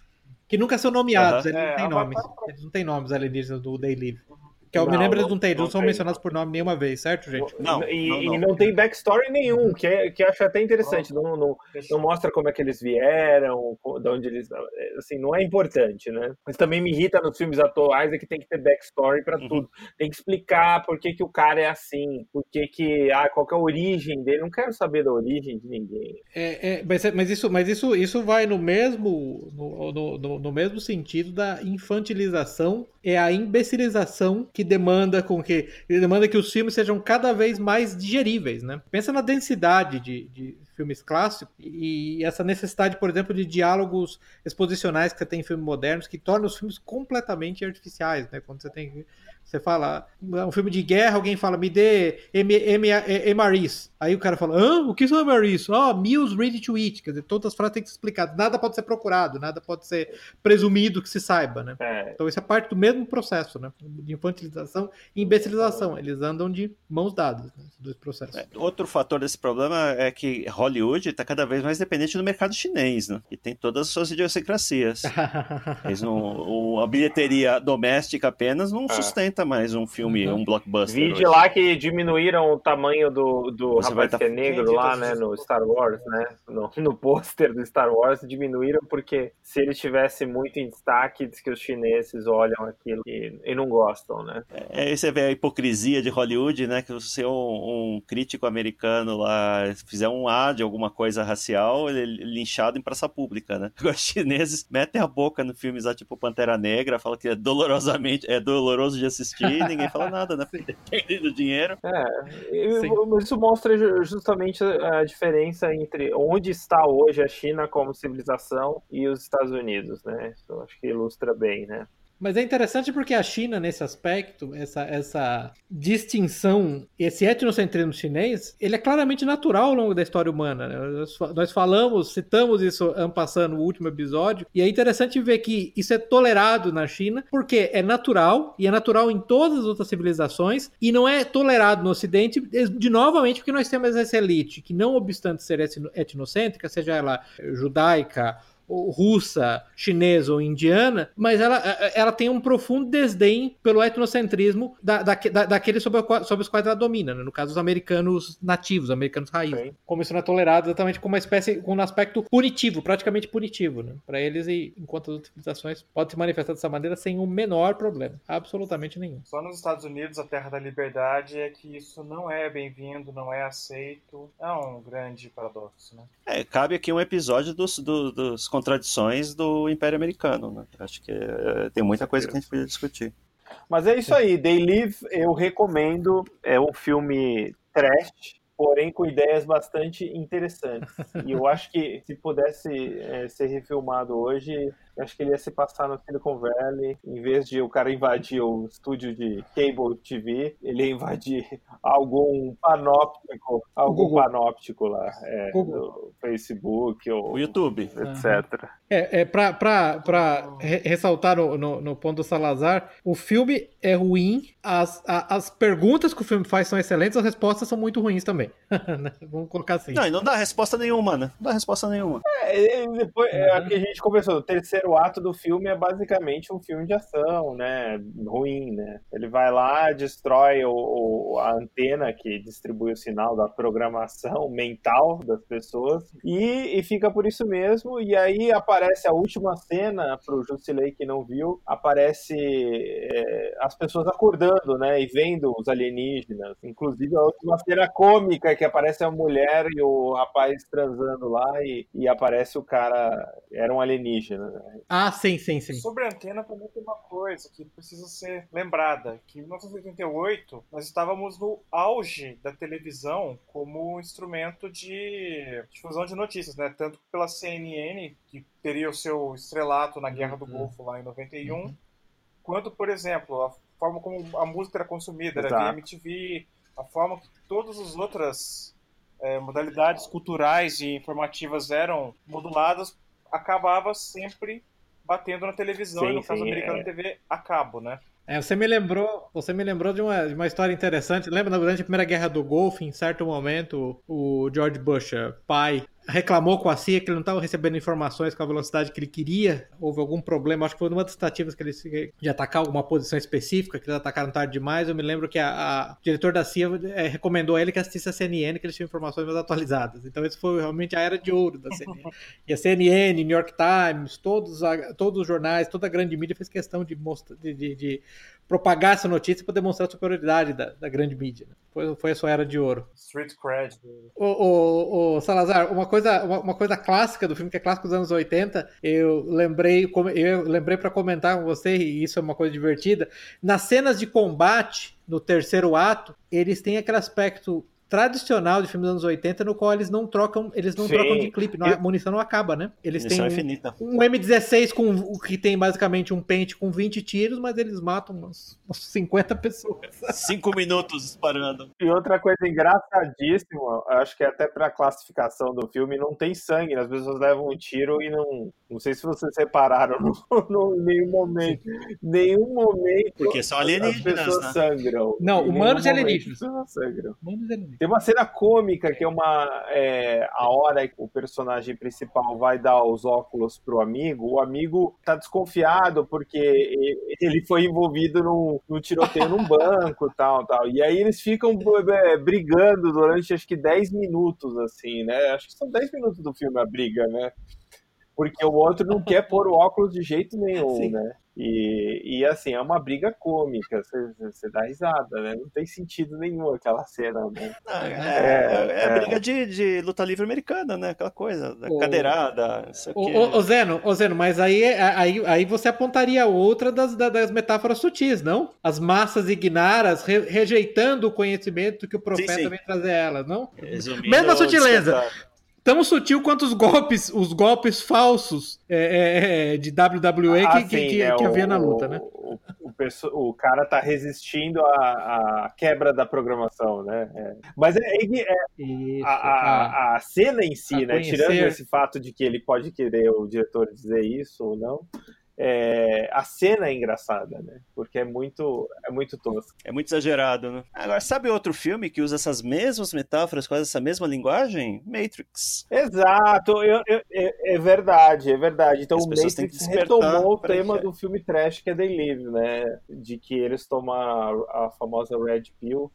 Speaker 3: Que nunca são nomeados,
Speaker 1: Aham.
Speaker 3: eles não
Speaker 4: É,
Speaker 3: têm
Speaker 4: Avatar-
Speaker 3: nomes. Eles não têm nomes alienígenas do Day Live. Que eu me
Speaker 2: Não,
Speaker 3: lembro, eles
Speaker 2: não-
Speaker 3: não têm, não,
Speaker 2: não
Speaker 3: são
Speaker 2: tem.
Speaker 3: mencionados por nome nenhuma vez, certo, gente?
Speaker 1: Não,
Speaker 2: e,
Speaker 1: não,
Speaker 2: e
Speaker 1: não.
Speaker 2: não tem backstory nenhum, que, é, que eu acho até interessante. Não, não, não mostra como é que eles vieram, de onde eles. Assim, não é importante, né? Mas também me irrita nos filmes atuais é que tem que ter backstory pra
Speaker 1: Uhum.
Speaker 2: tudo. Tem que explicar por que, que o cara é assim, por que, que. Ah, qual que é a origem dele. Não quero saber da origem de ninguém.
Speaker 3: É, é, mas, mas isso, mas isso, isso vai no mesmo, no, no, no- no mesmo sentido da infantilização é a imbecilização que demanda com que que demanda que os filmes sejam cada vez mais digeríveis, né? Pensa na densidade de, de filmes clássicos e essa necessidade, por exemplo, de diálogos exposicionais que você tem em filmes modernos que tornam os filmes completamente artificiais, né? Quando você tem você fala, um filme de guerra, alguém fala, me dê M- M- MRIs. Aí o cara fala, Hã? o que são MRIs? Ah, meals ready to eat. Quer dizer, todas as frases têm que ser explicadas. Nada pode ser procurado, nada pode ser presumido que se saiba, né?
Speaker 2: É,
Speaker 3: Então isso é parte do mesmo processo, né? De infantilização e imbecilização. Eles andam de mãos dadas, né? Esses dois processos.
Speaker 1: É, Outro fator desse problema é que Hollywood está cada vez mais dependente do mercado chinês, né? E tem todas as suas idiosincrasias. [LAUGHS] Eles não, o- a bilheteria doméstica apenas não
Speaker 2: É.
Speaker 1: sustenta mais um filme,
Speaker 3: Uhum.
Speaker 1: um blockbuster.
Speaker 2: Vi de
Speaker 1: hoje.
Speaker 2: lá que diminuíram o tamanho do, do
Speaker 1: Você
Speaker 2: rapaz
Speaker 1: tá-
Speaker 2: que é negro lá, né, no Star Wars, né? No, no pôster do Star Wars diminuíram porque se ele tivesse muito em destaque, diz que os chineses olham aquilo e, e não gostam, né?
Speaker 1: É, aí você vê a hipocrisia de Hollywood, né? Que se um, um crítico americano lá fizer um A de alguma coisa racial, ele é linchado em praça pública, né? [LAUGHS] Os chineses metem a boca no filmes lá, tipo Pantera Negra, falam que é dolorosamente, é doloroso de assistir e ninguém fala nada, né? Porque [LAUGHS] depende do dinheiro.
Speaker 2: É,
Speaker 3: Sim.
Speaker 2: isso mostra ju- justamente a diferença entre onde está hoje a China como civilização e os Estados Unidos, né? Isso eu acho que ilustra bem, né?
Speaker 3: Mas é interessante porque a China, nesse aspecto, essa, essa distinção, esse etnocentrismo chinês, ele é claramente natural ao longo da história humana. Né? Nós, falamos, citamos isso passando no último episódio, e é interessante ver que isso é tolerado na China, porque é natural, e é natural em todas as outras civilizações, e não é tolerado no Ocidente, de novamente, porque nós temos essa elite que, não obstante ser etnocêntrica, seja ela judaica, russa, chinesa ou indiana, mas ela, ela tem um profundo desdém pelo etnocentrismo da, da, da daqueles sobre, sobre, os quais ela domina, né? no caso os americanos nativos, americanos raiz. Sim. Como isso não é tolerado exatamente como uma espécie, com um aspecto punitivo, praticamente punitivo, né? para eles e enquanto as outras civilizações pode se manifestar dessa maneira sem o menor problema, absolutamente nenhum.
Speaker 4: Só nos Estados Unidos, a terra da liberdade, é que isso não é bem-vindo, não é aceito, é um grande paradoxo, né?
Speaker 1: É, cabe aqui um episódio dos, dos, dos contradições do Império Americano, né? Acho que é, tem muita coisa que a gente podia discutir.
Speaker 2: Mas é isso aí, They Live eu recomendo, é um filme trash, porém com ideias bastante interessantes. E eu acho que se pudesse é, ser refilmado hoje, eu acho que ele ia se passar no Silicon Valley, em vez de o cara invadir o estúdio de cable TV, ele ia invadir algum panóptico, algum Google. panóptico lá, é, do Facebook ou
Speaker 1: o YouTube,
Speaker 2: etc.
Speaker 3: É, é para ressaltar no, no, no, ponto do Salazar, o filme é ruim, as, a, as perguntas que o filme faz são excelentes, as respostas são muito ruins também. [LAUGHS] Vamos colocar assim.
Speaker 1: Não, e não dá resposta nenhuma, né? Não dá resposta nenhuma.
Speaker 2: É, depois, é, uhum. que a gente começou, o terceiro primeiro ato do filme é basicamente um filme de ação, né? Ruim, né? Ele vai lá, destrói o, o, a antena que distribui o sinal da programação [LAUGHS] mental das pessoas e, e fica por isso mesmo. E aí aparece a última cena pro Jusilei que não viu, aparece é, as pessoas acordando, né? E vendo os alienígenas. Inclusive a última cena cômica que aparece a mulher e o rapaz transando lá e, e aparece o cara era um alienígena. Né?
Speaker 3: Ah, sim, sim, sim.
Speaker 4: Sobre a antena também tem uma coisa que precisa ser lembrada, que em 1988 nós estávamos no auge da televisão como instrumento de difusão de notícias, né? Tanto pela CNN, que teria o seu estrelato na Guerra do uhum. Golfo lá em 91, uhum. quanto, por exemplo, a forma como a música era consumida, Exato. era via MTV, a forma que todas as outras é, modalidades culturais e informativas eram moduladas acabava sempre batendo na televisão, sim, e no sim, caso americano é. TV a cabo, né?
Speaker 3: É, você me lembrou, você me lembrou de uma, de uma história interessante. Lembra durante a Primeira Guerra do Golfo, em certo momento, o George Bush, pai, reclamou com a CIA que ele não estava recebendo informações com a velocidade que ele queria. Houve algum problema, acho que foi uma das tentativas que eles de atacar alguma posição específica, que eles atacaram tarde demais. Eu me lembro que a, a diretor da CIA é, recomendou a ele que assistisse a CNN, que eles tinham informações mais atualizadas. Então, isso foi realmente a era de ouro da CNN. e a CNN, New York Times, todos, todos os jornais, toda a grande mídia fez questão de, de, de, de propagar essa notícia para demonstrar a superioridade da, da grande mídia. Né? Foi, foi a sua era de ouro.
Speaker 4: Street cred.
Speaker 3: O, o, o Salazar, uma coisa, uma, uma, coisa clássica do filme, que é clássico dos anos 80, eu lembrei, eu lembrei para comentar com você, e isso é uma coisa divertida. Nas cenas de combate, no terceiro ato, eles têm aquele aspecto tradicional de filmes dos anos 80, no qual eles não trocam, eles não Sim. trocam de clipe, não, a munição não acaba, né? Eles munição têm infinita. um, um M16 com o que tem basicamente um pente com 20 tiros, mas eles matam umas, umas 50 pessoas. [LAUGHS]
Speaker 1: Cinco minutos disparando.
Speaker 2: E outra coisa engraçadíssima, acho que até pra classificação do filme, não tem sangue, as pessoas levam um tiro e não. Não sei se vocês separaram no, [LAUGHS] no nenhum momento. Nenhum momento.
Speaker 1: Porque são alienígenas. As pessoas
Speaker 2: né? sangram.
Speaker 3: Não, humanos e alienígenas.
Speaker 2: Sangram. Humanos e alienígenas. Tem uma cena cômica que é uma é, a hora que o personagem principal vai dar os óculos pro amigo. O amigo tá desconfiado porque ele foi envolvido num tiroteio num banco, [LAUGHS] tal, tal. E aí eles ficam é, brigando durante acho que 10 minutos, assim, né? Acho que são 10 minutos do filme a briga, né? Porque o outro não quer pôr o óculos de jeito nenhum, Sim. né? E, e assim, é uma briga cômica, você dá risada, né? Não tem sentido nenhum aquela cena, né?
Speaker 1: é, é, é, é, briga de, de luta livre americana, né? Aquela coisa, da cadeirada.
Speaker 3: Ô, Zeno, ô Zeno, mas aí, aí, aí você apontaria outra das, das metáforas sutis, não? As massas ignaras re, rejeitando o conhecimento que o profeta sim, sim. vem trazer a elas, não? Resumindo,
Speaker 1: Mesma sutileza.
Speaker 3: Tão sutil quanto os golpes, os golpes falsos é, é, é de WWE ah, que, sim, que, é, que, havia o, na luta, né?
Speaker 2: O, o, o, cara tá resistindo à, quebra da programação, né? É. Mas é, é Isso, a, a, a, cena em si, né? Conhecer... Tirando esse fato de que ele pode querer o diretor dizer isso ou não, é, a cena é engraçada, né? Porque é muito, é muito tosco.
Speaker 1: É muito exagerado, né? Agora, sabe outro filme que usa essas mesmas metáforas, quase essa mesma linguagem? Matrix.
Speaker 2: Exato, eu, eu, é, é, verdade, é verdade. Então As o Matrix retomou o tema do filme trash que é They Live, né? De que eles tomam a, a famosa Red Pill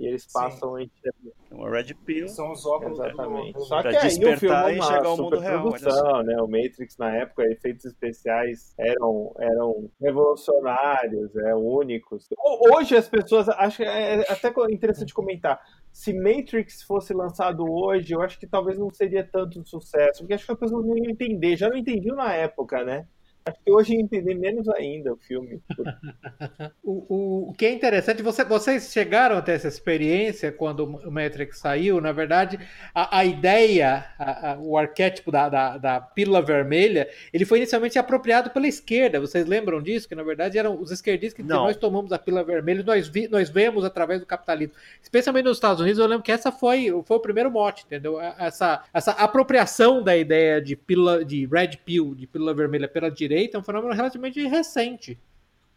Speaker 2: e eles passam Sim. entre.
Speaker 1: Uma Red Pill.
Speaker 4: São os óculos
Speaker 2: Exatamente. Do... Só que aí o filme é uma chegar ao mundo real. Né? O Matrix, na época, efeitos especiais eram, eram revolucionários, é, únicos. Hoje as pessoas. Acho que é até interessante comentar. Se Matrix fosse lançado hoje, eu acho que talvez não seria tanto sucesso, porque acho que as pessoas não iam entender. Já não entendiam na época, né? Acho que hoje entender menos ainda o filme. [LAUGHS]
Speaker 3: o, o, o, que é interessante, você, vocês chegaram até essa experiência quando o Matrix saiu. Na verdade, a, a ideia, a, a, o arquétipo da, da, da, pílula vermelha, ele foi inicialmente apropriado pela esquerda. Vocês lembram disso? Que na verdade eram os esquerdistas que Não. nós tomamos a pílula vermelha, nós, vi, nós vemos através do capitalismo. Especialmente nos Estados Unidos, eu lembro que essa foi, foi o primeiro mote, entendeu? Essa, essa apropriação da ideia de pílula, de red pill, de pílula vermelha pela direita direita é um fenômeno relativamente recente.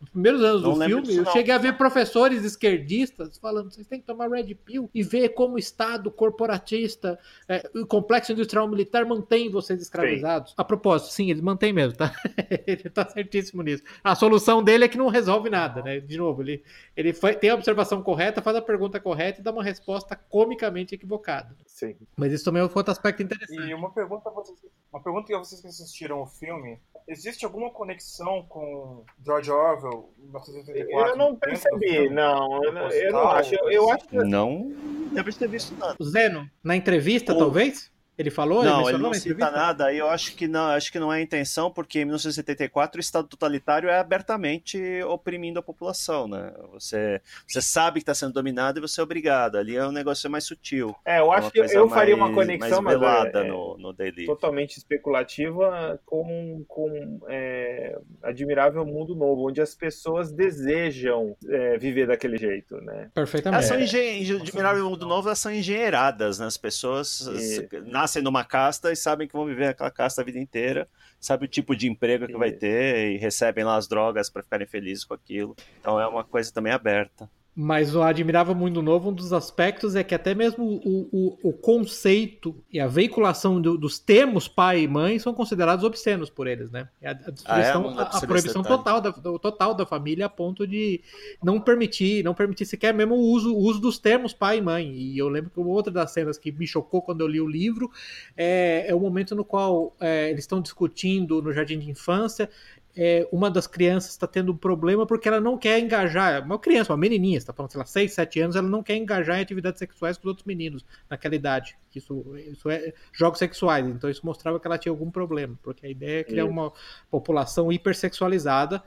Speaker 3: Nos primeiros anos não do filme, eu cheguei a ver professores esquerdistas falando: vocês têm que tomar Red Pill e ver como o Estado corporatista, é, o complexo industrial militar mantém vocês escravizados. Sim. A propósito, sim, ele mantém mesmo, tá? [LAUGHS] ele tá certíssimo nisso. A solução dele é que não resolve nada, né? De novo, ele, ele foi, tem a observação correta, faz a pergunta correta e dá uma resposta comicamente equivocada.
Speaker 2: Sim.
Speaker 3: Mas isso também é outro aspecto interessante.
Speaker 4: E uma pergunta, vocês, uma pergunta que vocês que assistiram o filme: existe alguma conexão com George Orwell, 1984?
Speaker 2: Eu não percebi, não. Eu, eu não acho. Eu, eu acho que...
Speaker 1: Não deve ter visto nada.
Speaker 3: Zeno, na entrevista, talvez? Ele falou?
Speaker 1: Não, ele, ele não cita nada. Eu acho que não, acho que não é a intenção, porque em 1974 o Estado totalitário é abertamente oprimindo a população, né? Você, você sabe que está sendo dominado e você é obrigado. Ali é um negócio mais sutil.
Speaker 2: É, eu acho é que eu faria uma conexão
Speaker 1: mais velada é, no, no Daily.
Speaker 2: Totalmente especulativa com, com é, Admirável Mundo Novo, onde as pessoas desejam é, viver daquele jeito, né?
Speaker 3: Perfeitamente.
Speaker 1: Elas são engen... Admirável Mundo Novo, elas são engenheiradas, né? As pessoas e nascem numa casta e sabem que vão viver aquela casta a vida inteira, sabe o tipo de emprego que vai ter e recebem lá as drogas para ficarem felizes com aquilo. Então é uma coisa também aberta.
Speaker 3: Mas o Admirável Mundo Novo, um dos aspectos é que até mesmo o, o, o conceito e a veiculação do, dos termos pai e mãe são considerados obscenos por eles, né? A, a, ah, é? a, a proibição total da, total da família a ponto de não permitir, não permitir sequer mesmo o uso, o uso dos termos pai e mãe. E eu lembro que uma outra das cenas que me chocou quando eu li o livro é, é o momento no qual é, eles estão discutindo no jardim de infância é, uma das crianças está tendo um problema porque ela não quer engajar, uma criança, uma menininha, está falando, sei lá, 6, 7 anos, ela não quer engajar em atividades sexuais com os outros meninos naquela idade. Isso, isso é jogos sexuais, então isso mostrava que ela tinha algum problema, porque a ideia é criar uma população hipersexualizada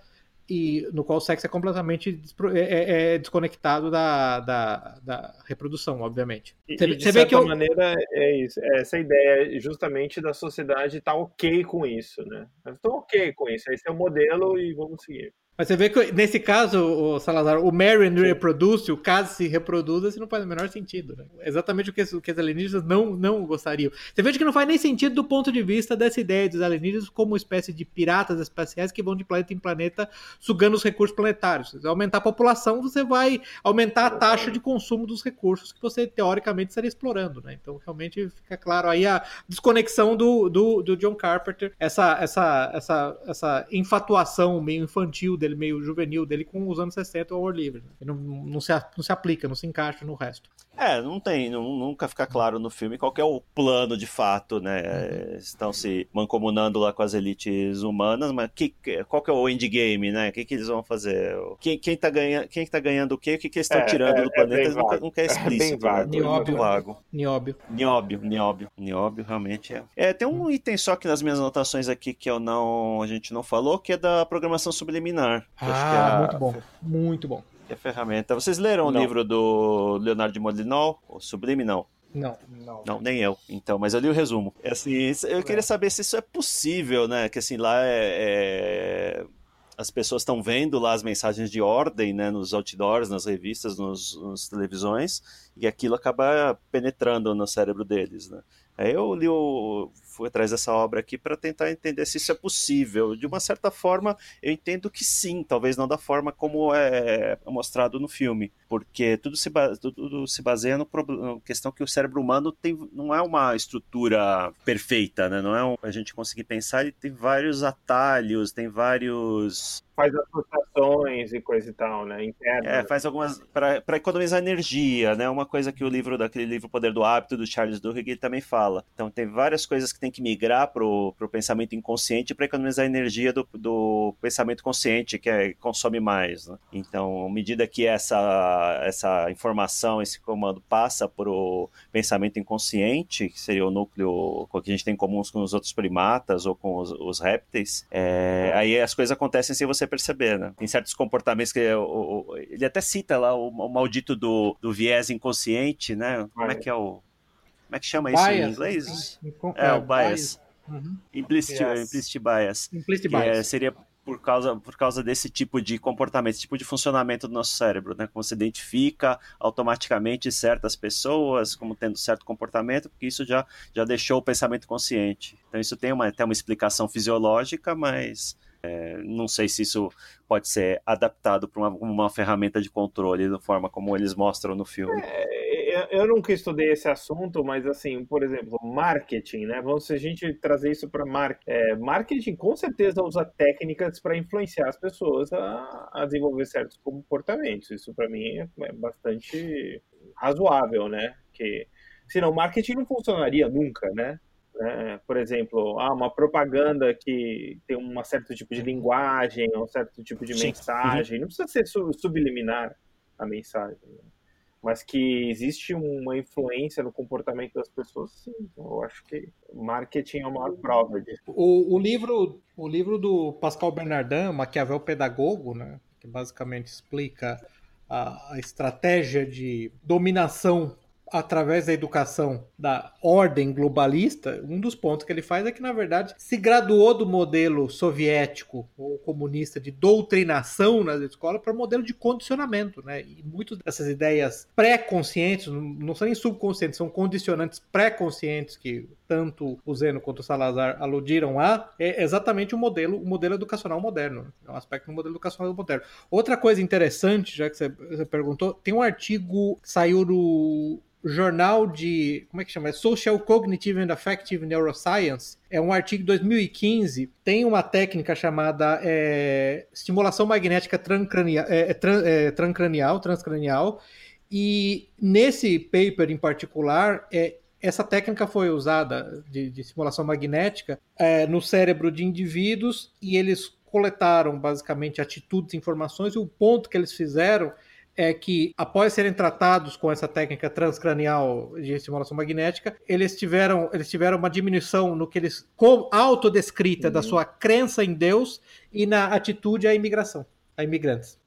Speaker 3: e no qual o sexo é completamente é, é, é desconectado da, da, da, reprodução, obviamente.
Speaker 2: E, você, de você vê que eu... maneira é isso, é essa ideia justamente da sociedade estar tá ok com isso, né? Estou ok com isso, esse é o modelo e vamos seguir.
Speaker 3: Mas você vê que nesse caso, o Salazar, o Marion reproduz, o caso se reproduza, isso não faz o menor sentido. Né? Exatamente o que, o que os alienígenas não, não gostariam. Você vê que não faz nem sentido do ponto de vista dessa ideia dos alienígenas como espécie de piratas espaciais que vão de planeta em planeta sugando os recursos planetários. Se aumentar a população, você vai aumentar a taxa de consumo dos recursos que você teoricamente estaria explorando. Né? Então realmente fica claro aí a desconexão do, do, do John Carpenter, essa, essa, essa, essa infatuação meio infantil dele, meio juvenil dele com os anos 60 ao War livre. Né? Não, não, se, não se aplica, não se encaixa no resto.
Speaker 1: É, não tem, não, nunca fica claro no filme qual é o plano de fato, né? Uhum. Estão se mancomunando lá com as elites humanas, mas que, qual que é o endgame, né? O que, que eles vão fazer? Quem, quem, tá, ganha, quem tá ganhando o quê? O que, que eles estão é, tirando é, do planeta? É nunca, nunca, é, explícito. É
Speaker 3: vago, né? Nióbio.
Speaker 1: vago.
Speaker 3: Nióbio.
Speaker 1: Nióbio, nióbio. Nióbio, realmente é. É, tem um item só que nas minhas anotações aqui que eu não, a gente não falou, que é da programação subliminar.
Speaker 3: Ah, a... muito bom. Muito bom
Speaker 1: que é ferramenta. Vocês leram não. o livro do Leonardo de Molinol, o Subliminal?
Speaker 3: Não.
Speaker 1: Não. Não, nem eu. Então, mas eu li o resumo. É assim, eu queria é. saber se isso é possível, né? Que assim, lá é... é as pessoas estão vendo lá as mensagens de ordem, né, nos outdoors, nas revistas, nos, nos televisões, e aquilo acaba penetrando no cérebro deles, né. Aí eu li o, fui atrás dessa obra aqui para tentar entender se isso é possível. De uma certa forma, eu entendo que sim, talvez não da forma como é mostrado no filme, porque tudo se, tudo se baseia no na questão que o cérebro humano tem, não é uma estrutura perfeita, né? Não é um, a gente conseguir pensar, ele tem vários atalhos, tem vários
Speaker 2: faz associações e coisa e tal, né? Interna.
Speaker 1: É, faz algumas. para economizar energia, né? Uma coisa que o livro, daquele livro Poder do Hábito, do Charles Duhigg, também fala. Então, tem várias coisas que tem que migrar pro, pro pensamento inconsciente para economizar energia do, do pensamento consciente, que é, consome mais, né? Então, à medida que essa, essa informação, esse comando passa pro pensamento inconsciente, que seria o núcleo que a gente tem em comum com os outros primatas ou com os, os répteis, é, aí as coisas acontecem sem você perceber, né? Tem certos comportamentos que o, o, ele até cita lá o, o maldito do, do viés inconsciente, né? Como é que é o. Como é que chama bias. isso em inglês? É, é o bias. bias. Uhum. Implicit, yes. implicit bias.
Speaker 3: Implicit bias.
Speaker 1: É, seria por causa, por causa desse tipo de comportamento, esse tipo de funcionamento do nosso cérebro, né? Como você identifica automaticamente certas pessoas como tendo certo comportamento, porque isso já, já deixou o pensamento consciente. Então isso tem uma, tem uma explicação fisiológica, mas é, não sei se isso pode ser adaptado para uma, uma, ferramenta de controle da forma como eles mostram no filme.
Speaker 2: É, eu nunca estudei esse assunto, mas assim, por exemplo, marketing, né? Vamos se a gente trazer isso para mar... é, marketing, com certeza usa técnicas para influenciar as pessoas a, a, desenvolver certos comportamentos. Isso para mim é, é bastante razoável, né? Que senão marketing não funcionaria nunca, né? Né? Por exemplo, ah, uma propaganda que tem um certo tipo de linguagem, um certo tipo de Sim. mensagem, uhum. não precisa ser subliminar a mensagem, né? mas que existe uma influência no comportamento das pessoas, sim. Eu acho que marketing é uma prova disso.
Speaker 3: O, o livro, o livro do Pascal Bernardin, Maquiavel Pedagogo, né, que basicamente explica a, a estratégia de dominação através da educação da ordem globalista, um dos pontos que ele faz é que, na verdade, se graduou do modelo soviético ou comunista de doutrinação nas escolas para modelo de condicionamento, né? E muitas dessas ideias pré-conscientes, não são nem subconscientes, são condicionantes pré-conscientes que tanto o Zeno quanto o Salazar aludiram a, é exatamente o modelo, o modelo educacional moderno. É um aspecto do modelo educacional moderno. Outra coisa interessante, já que você, perguntou, tem um artigo que saiu no jornal de. Como é que chama? É Social Cognitive and Affective Neuroscience. É um artigo de 2015. Tem uma técnica chamada é, estimulação magnética transcranial, é, é, transcranial, transcranial. E nesse paper em particular, é, essa técnica foi usada de, de simulação magnética é, no cérebro de indivíduos e eles coletaram basicamente atitudes, informações e o ponto que eles fizeram é que, após serem tratados com essa técnica transcranial de estimulação magnética, eles tiveram, eles tiveram uma diminuição no que eles. Com, autodescrita uhum. da sua crença em Deus e na atitude à imigração, a imigrantes.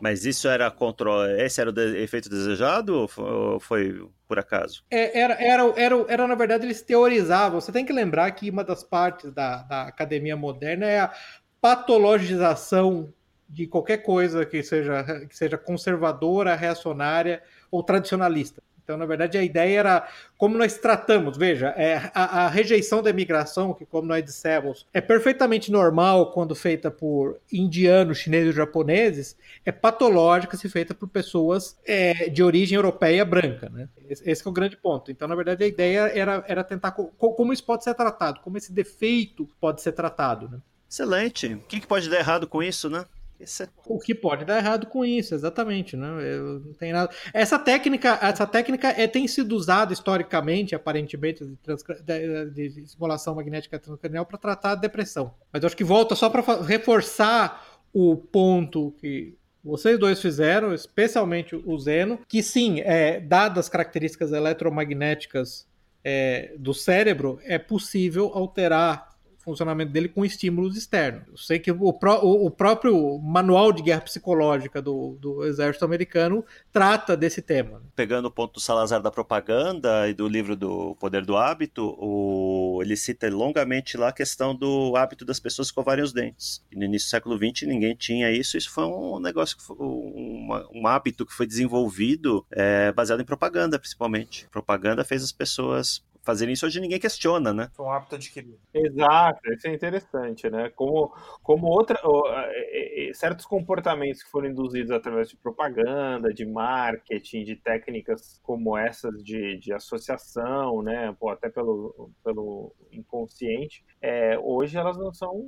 Speaker 1: Mas isso era contra. Esse era o de... efeito desejado ou foi por acaso?
Speaker 3: É, era, era, era, era, na verdade, eles teorizavam. Você tem que lembrar que uma das partes da, da academia moderna é a patologização de qualquer coisa que seja, que seja conservadora, reacionária ou tradicionalista. Então, na verdade, a ideia era como nós tratamos. Veja, é, a, a, rejeição da imigração, que, como nós dissemos, é perfeitamente normal quando feita por indianos, chineses ou japoneses, é patológica se feita por pessoas é, de origem europeia branca. Né? Esse, esse é o grande ponto. Então, na verdade, a ideia era, era tentar co como isso pode ser tratado, como esse defeito pode ser tratado. Né?
Speaker 1: Excelente. O que, que pode dar errado com isso, né?
Speaker 3: É o que pode dar errado com isso, exatamente, né? Eu não tem nada. Essa técnica, essa técnica é, tem sido usada historicamente, aparentemente, de, trans... de, de simulação magnética transcranial para tratar depressão. Mas eu acho que volta só para reforçar o ponto que vocês dois fizeram, especialmente o Zeno, que sim, é, dadas as características eletromagnéticas é, do cérebro, é possível alterar funcionamento dele com estímulos externos. Eu sei que o, pró o, próprio manual de guerra psicológica do, do exército americano trata desse tema.
Speaker 1: Pegando o ponto do Salazar da propaganda e do livro do Poder do Hábito, o... ele cita longamente lá a questão do hábito das pessoas escovarem os dentes. No início do século XX ninguém tinha isso, isso foi um negócio, foi uma, um hábito que foi desenvolvido é, baseado em propaganda, principalmente. propaganda fez as pessoas fazerem isso hoje ninguém questiona, né?
Speaker 4: Foi um hábito adquirido.
Speaker 2: Exato, isso é interessante, né? Como, como outra, é, é, certos comportamentos que foram induzidos através de propaganda, de marketing, de técnicas como essas de, de associação, né? Pô, até pelo, pelo inconsciente, é, hoje elas não são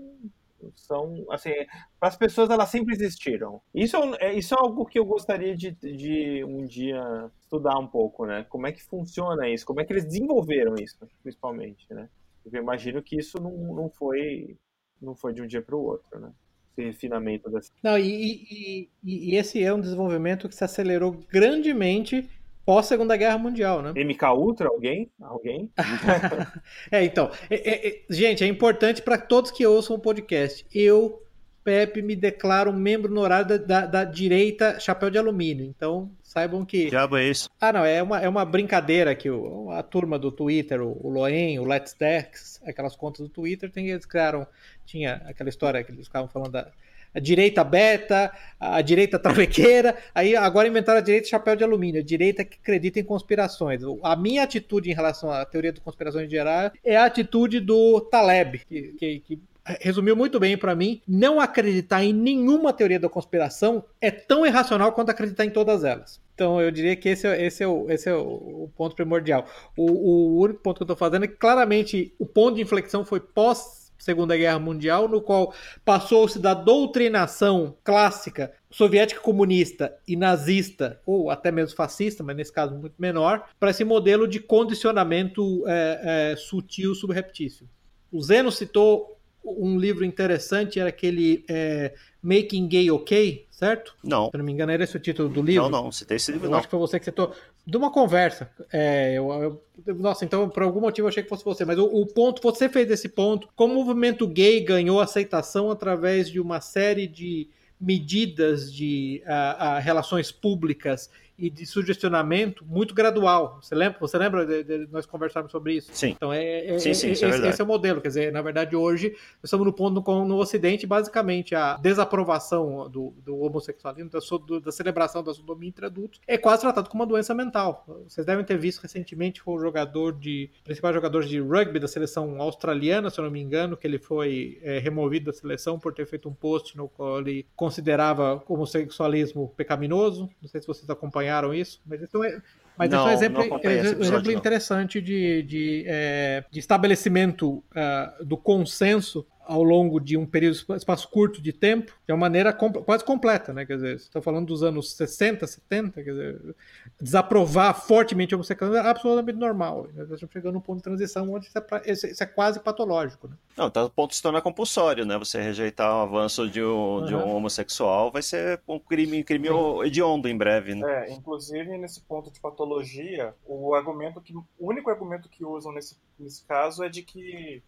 Speaker 2: são assim para as pessoas elas sempre existiram. Isso é isso é algo que eu gostaria de, de um dia estudar um pouco né? Como é que funciona isso? Como é que eles desenvolveram isso principalmente né? Eu imagino que isso não, não foi não foi de um dia para o outro né? Esse refinamento dessa
Speaker 3: não e, e, e esse é um desenvolvimento que se acelerou grandemente pós Segunda Guerra Mundial, né?
Speaker 2: MK Ultra, alguém? Alguém? [LAUGHS]
Speaker 3: é, então, é, é, gente, é importante para todos que ouçam o podcast. Eu, Pepe, me declaro membro honorário da, da, da, direita chapéu de alumínio. Então, saibam que.
Speaker 1: Diabo é isso?
Speaker 3: Ah, não, é uma, é uma brincadeira que o, a turma do Twitter, o, o Loen, o Let's Dex, aquelas contas do Twitter, tem, eles criaram. Tinha aquela história que eles ficavam falando da a direita beta, a direita [LAUGHS] travequeira, aí agora inventaram a direita chapéu de alumínio, a direita que acredita em conspirações. A minha atitude em relação à teoria de conspirações geral é a atitude do Taleb, que, que, que resumiu muito bem para mim, não acreditar em nenhuma teoria da conspiração é tão irracional quanto acreditar em todas elas. Então eu diria que esse, é, esse, é, o, esse é o ponto primordial. O, o único ponto que eu estou fazendo é que claramente o ponto de inflexão foi pós Segunda Guerra Mundial, no qual passou-se da doutrinação clássica soviética comunista e nazista, ou até mesmo fascista, mas nesse caso muito menor, para esse modelo de condicionamento é, é, sutil subreptício. O Zeno citou um livro interessante, era aquele é, Making Gay OK, certo?
Speaker 1: Não.
Speaker 3: Se não me engano, era esse o título do livro.
Speaker 1: Não, não, citei esse livro,
Speaker 3: eu
Speaker 1: não.
Speaker 3: Acho que foi você que citou. De uma conversa. É, eu, eu, nossa, então por algum motivo eu achei que fosse você, mas o, o, ponto, você fez esse ponto, como o movimento gay ganhou aceitação através de uma série de medidas de a, a relações públicas e de sugestionamento muito gradual. Você lembra? Você lembra de, de nós conversarmos sobre isso?
Speaker 1: Sim.
Speaker 3: Então é, é,
Speaker 1: sim, sim,
Speaker 3: é,
Speaker 1: esse, é
Speaker 3: esse, é o modelo. Quer dizer, na verdade hoje nós estamos no ponto no, no Ocidente, basicamente a desaprovação do, do homossexualismo, da, do, da celebração da sodomia entre adultos, é quase tratado como uma doença mental. Vocês devem ter visto recentemente foi o jogador de principal jogador de rugby da seleção australiana, se eu não me engano, que ele foi é, removido da seleção por ter feito um post no qual ele considerava homossexualismo pecaminoso. Não sei se vocês acompanharam acompanharam isso, mas isso é, mas não, esse é um exemplo, é, exemplo interessante de, de, é, de estabelecimento uh, do consenso ao longo de um período espaço curto de tempo, de uma maneira quase completa, né? Quer dizer, você está falando dos anos 60, 70, quer dizer, desaprovar fortemente a homossexualidade é absolutamente normal. Nós estamos chegando num ponto de transição onde isso é, isso é quase patológico. Né?
Speaker 1: Não, tá, o ponto de se tornar compulsório, né? Você rejeitar o avanço de um, uhum. de um homossexual vai ser um crime, crime hediondo em breve, né?
Speaker 4: É, inclusive nesse ponto de patologia, o argumento que, o único argumento que usam nesse, nesse caso é de que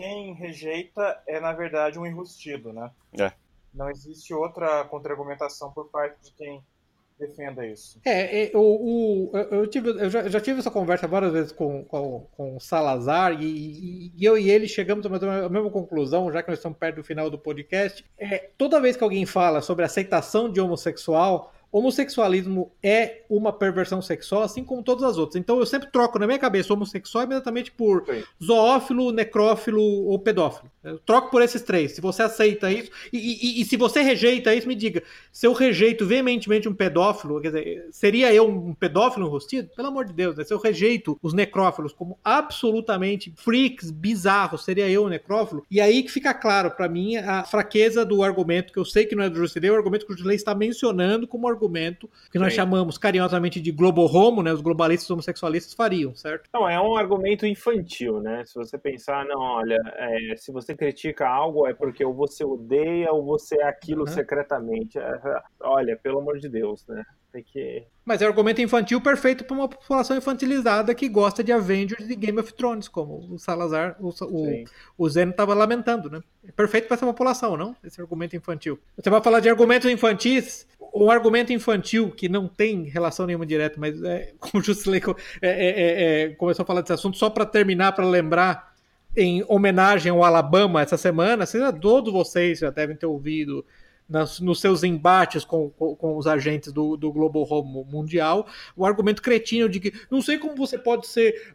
Speaker 4: quem rejeita é, na verdade, um enrustido, né?
Speaker 1: É.
Speaker 4: Não existe outra contra-argumentação por parte de quem defenda isso.
Speaker 3: É, é o, eu, tive, eu já, já, tive essa conversa várias vezes com, com, com o Salazar e, e, eu e ele chegamos a a mesma conclusão, já que nós estamos perto do final do podcast. É, toda vez que alguém fala sobre aceitação de homossexual, homossexualismo é uma perversão sexual, assim como todas as outras. Então eu sempre troco na minha cabeça homossexual imediatamente por Sim. zoófilo, necrófilo ou pedófilo. Eu troco por esses três. Se você aceita isso, e, e, e, se você rejeita isso, me diga. Se eu rejeito veementemente um pedófilo, quer dizer, seria eu um pedófilo enrustido? Pelo amor de Deus, né? Se eu rejeito os necrófilos como absolutamente freaks, bizarros, seria eu um necrófilo? E aí que fica claro para mim a fraqueza do argumento, que eu sei que não é do Jusilei, o argumento que o Jusilei está mencionando como argumento que nós Sim. chamamos carinhosamente de globo-homo, né? Os globalistas homossexualistas fariam, certo?
Speaker 2: Não, é um argumento infantil, né? Se você pensar, não, olha, é, se você você critica algo é porque ou você odeia ou você é aquilo uhum. secretamente. Olha, pelo amor de Deus, né? Tem que.
Speaker 3: Mas é um argumento infantil perfeito para uma população infantilizada que gosta de Avengers e Game of Thrones, como o Salazar, o, o, o Zeno estava lamentando, né? É perfeito para essa população, não? Esse argumento infantil. Você vai falar de argumentos infantis, um argumento infantil que não tem relação nenhuma direta, mas é, [LAUGHS] como o Jusilei é, é, é, é, começou a falar desse assunto, só para terminar, para lembrar, em homenagem ao Alabama essa semana, todos vocês já devem ter ouvido nas, nos seus embates com, com, com, os agentes do, do Global Home Mundial, o argumento cretino de que não sei como você pode ser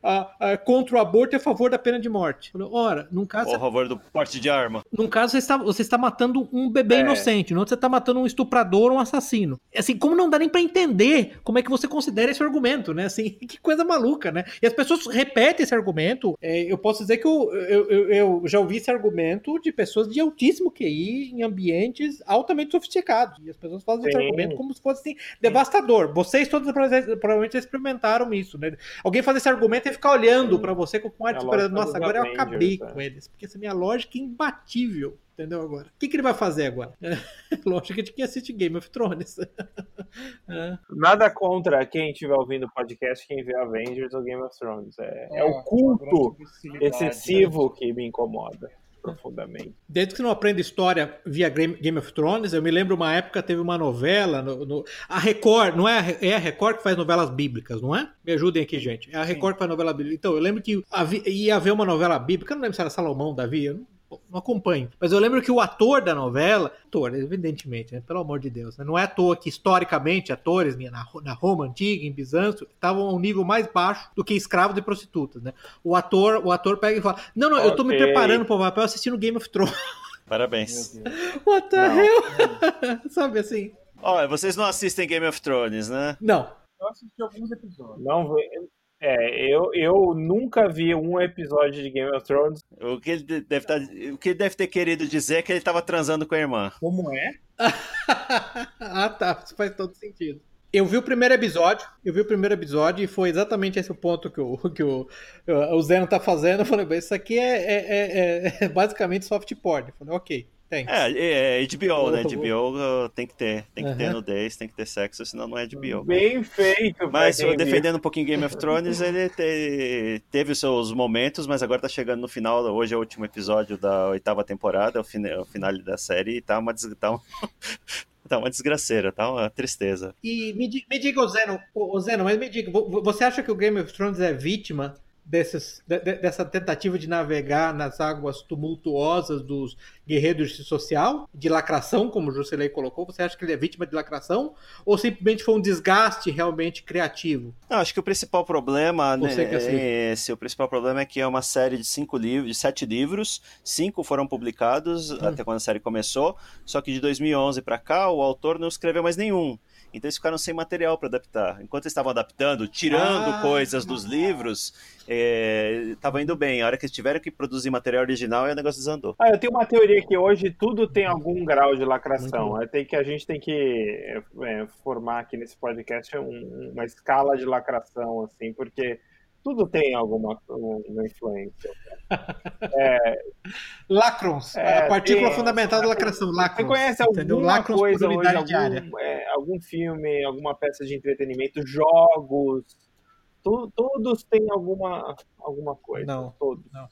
Speaker 3: contra o aborto e a favor da pena de morte. Ora, num caso.
Speaker 1: Ou a favor do porte de arma.
Speaker 3: Num caso, você está, você está matando um bebê é. inocente, no outro, você está matando um estuprador ou um assassino. Assim, como não dá nem para entender como é que você considera esse argumento, né? Assim, [LAUGHS] que coisa maluca, né? E as pessoas repetem esse argumento. É, eu posso dizer que eu, eu, eu, eu já ouvi esse argumento de pessoas de altíssimo QI em ambientes altamente altamente sofisticados. E as pessoas fazem esse argumento como se fosse assim, devastador. Vocês todos provavelmente experimentaram isso, né? Alguém fazer esse argumento e ficar olhando para você com ar de esperando, nossa, agora eu acabei é. com eles. Porque essa minha lógica é imbatível. Entendeu agora? O que, que ele vai fazer agora? [LAUGHS] Lógico que a assiste Game of Thrones. [LAUGHS]
Speaker 2: é. Nada contra quem estiver ouvindo o podcast, quem vê Avengers ou Game of Thrones. É, é, é o culto excessivo que me incomoda profundamente.
Speaker 3: Desde que não aprende história via Game of Thrones, eu me lembro uma época teve uma novela, no, no, a Record, não é a, é a Record que faz novelas bíblicas, não é? Me ajudem aqui, gente. É a Record Sim. que faz novela bíblica. Então, eu lembro que havia, ia haver uma novela bíblica, eu não lembro se era Salomão, Davi, eu não não acompanho. Mas eu lembro que o ator da novela, ator, evidentemente, né, pelo amor de Deus, né, não é à toa que historicamente atores na, na Roma antiga, em Bizâncio, estavam a um nível mais baixo do que escravos e prostitutas. Né? O ator, o ator pega e fala: Não, não, okay. eu tô me preparando para o papel assistindo Game of Thrones. [LAUGHS]
Speaker 1: Parabéns.
Speaker 3: What the não. hell? [LAUGHS] Sabe assim?
Speaker 1: Olha, vocês não assistem Game of Thrones, né?
Speaker 3: Não.
Speaker 2: Eu assisti alguns episódios. Não, é, eu, eu nunca vi um episódio de Game of Thrones.
Speaker 1: O que, ele deve tá, o que ele deve ter querido dizer é que ele estava transando com a irmã.
Speaker 2: Como é? [LAUGHS]
Speaker 3: ah, tá. Isso faz todo sentido. Eu vi o primeiro episódio, eu vi o primeiro episódio e foi exatamente esse o ponto que o, que o, o Zeno tá fazendo. Eu falei, isso aqui é, é, é, é [LAUGHS] basicamente soft porn. Eu falei, ok. Tem.
Speaker 1: É, é HBO, né? HBO tem que ter. Tem que uhum. ter nudez, tem que ter sexo, senão não é HBO.
Speaker 2: Bem feito,
Speaker 1: Mas defendendo um pouquinho Game of Thrones, ele te, teve os seus momentos, mas agora tá chegando no final. Hoje é o último episódio da oitava temporada, o, fin o final da série, e tá uma, tá, um, [LAUGHS] tá uma desgraceira, tá uma tristeza.
Speaker 3: E me, me diga, Zeno, Zeno, mas me diga, você acha que o Game of Thrones é vítima desses, de, dessa tentativa de navegar nas águas tumultuosas dos guerreiros social, de lacração, como o colocou? Você acha que ele é vítima de lacração? Ou simplesmente foi um desgaste realmente criativo?
Speaker 1: Não, acho que o principal problema né, é esse. O principal problema é que é uma série de cinco livros, de sete livros, cinco foram publicados hum. até quando a série começou, só que de 2011 para cá o autor não escreveu mais nenhum. Então eles ficaram sem material para adaptar. Enquanto eles estavam adaptando, tirando ah, coisas dos livros, estava é, indo bem. A hora que eles tiveram que produzir material original, o negócio desandou.
Speaker 2: Ah, eu tenho uma teoria que hoje tudo tem algum grau de lacração. É, tem que, a gente tem que é, formar aqui nesse podcast um, uma escala de lacração, assim, porque tudo tem alguma uma influência. [LAUGHS]
Speaker 3: É, Lacrons, é, a partícula tem, fundamental da lacração. Lacrons,
Speaker 2: você conhece alguma coisa hoje, algum, é, algum filme, alguma peça de entretenimento, jogos, tu, todos têm alguma, alguma coisa.
Speaker 3: Não,
Speaker 2: todos.
Speaker 3: Não.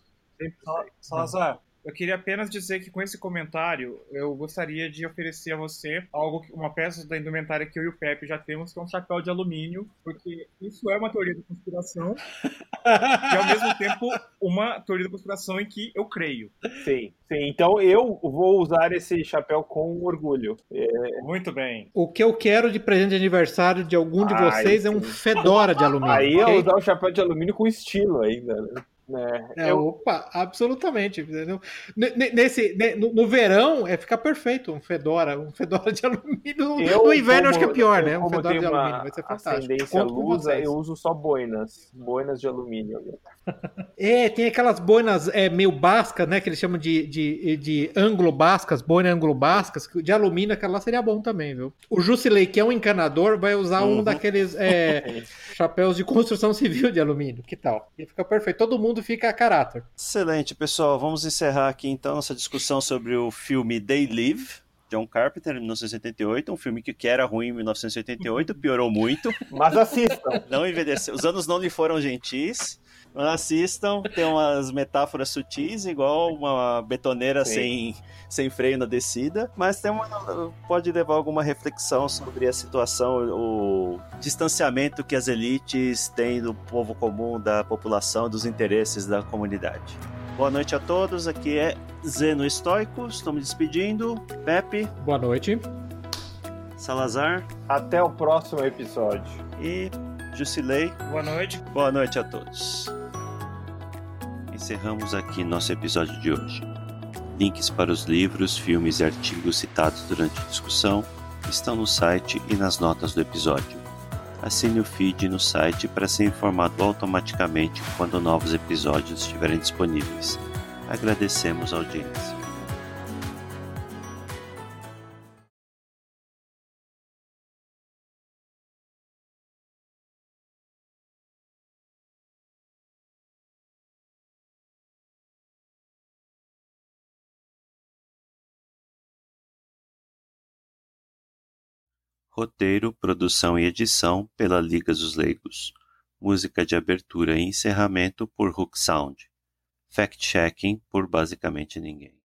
Speaker 4: Salazar, eu queria apenas dizer que com esse comentário eu gostaria de oferecer a você algo, uma peça da indumentária que eu e o Pepe já temos, que é um chapéu de alumínio, porque isso é uma teoria da conspiração [LAUGHS] e ao mesmo tempo uma teoria da conspiração em que eu creio.
Speaker 2: Sim, sim. Então eu vou usar esse chapéu com orgulho. É...
Speaker 4: Muito bem.
Speaker 3: O que eu quero de presente de aniversário de algum de vocês Ai, é um fedora de alumínio.
Speaker 2: Aí okay? eu usar o chapéu de alumínio com estilo ainda. Né?
Speaker 3: É, é, eu... Opa, absolutamente. Entendeu? Nesse, no, no, verão é ficar perfeito um fedora, um fedora de [LAUGHS] alumínio. Eu, no inverno como, acho que é pior, né? Um fedora de alumínio, vai ser fantástico.
Speaker 2: Lusa, eu uso só boinas, boinas de alumínio. [LAUGHS]
Speaker 3: É, tem aquelas boinas é, meio bascas, né? Que eles chamam de, de, de ângulo-bascas, boina ângulo-bascas, de alumínio, aquela lá seria bom também, viu? O Jusilei, que é um encanador, vai usar uhum. um daqueles é, [LAUGHS] chapéus de construção civil de alumínio. Que tal? Ia ficar perfeito. Todo mundo mundo fica a caráter.
Speaker 1: Excelente, pessoal. Vamos encerrar aqui então nossa discussão sobre o filme They Live, John Carpenter, em 1988, um filme que era ruim em 1988, piorou muito. [LAUGHS]
Speaker 2: Mas assistam.
Speaker 1: Não envelheceu. Os anos não lhe foram gentis. Assistam, tem umas metáforas sutis, igual uma betoneira sem, sem freio na descida, mas tem uma, pode levar alguma reflexão sobre a situação, o distanciamento que as elites têm do povo comum, da população, dos interesses da comunidade. Boa noite a todos, aqui é Zeno Estoico, estou me despedindo. Pepe.
Speaker 3: Boa noite.
Speaker 1: Salazar.
Speaker 2: Até o próximo episódio.
Speaker 1: E Jusilei.
Speaker 4: Boa noite.
Speaker 1: Boa noite a todos encerramos aqui nosso episódio de hoje. Links para os livros, filmes e artigos citados durante a discussão estão no site e nas notas do episódio. Assine o feed no site para ser informado automaticamente quando novos episódios estiverem disponíveis. Agradecemos a audiência. Roteiro, produção e edição pela Liga dos Leigos. Música de abertura e encerramento por Hook Sound. Fact-checking por basicamente ninguém.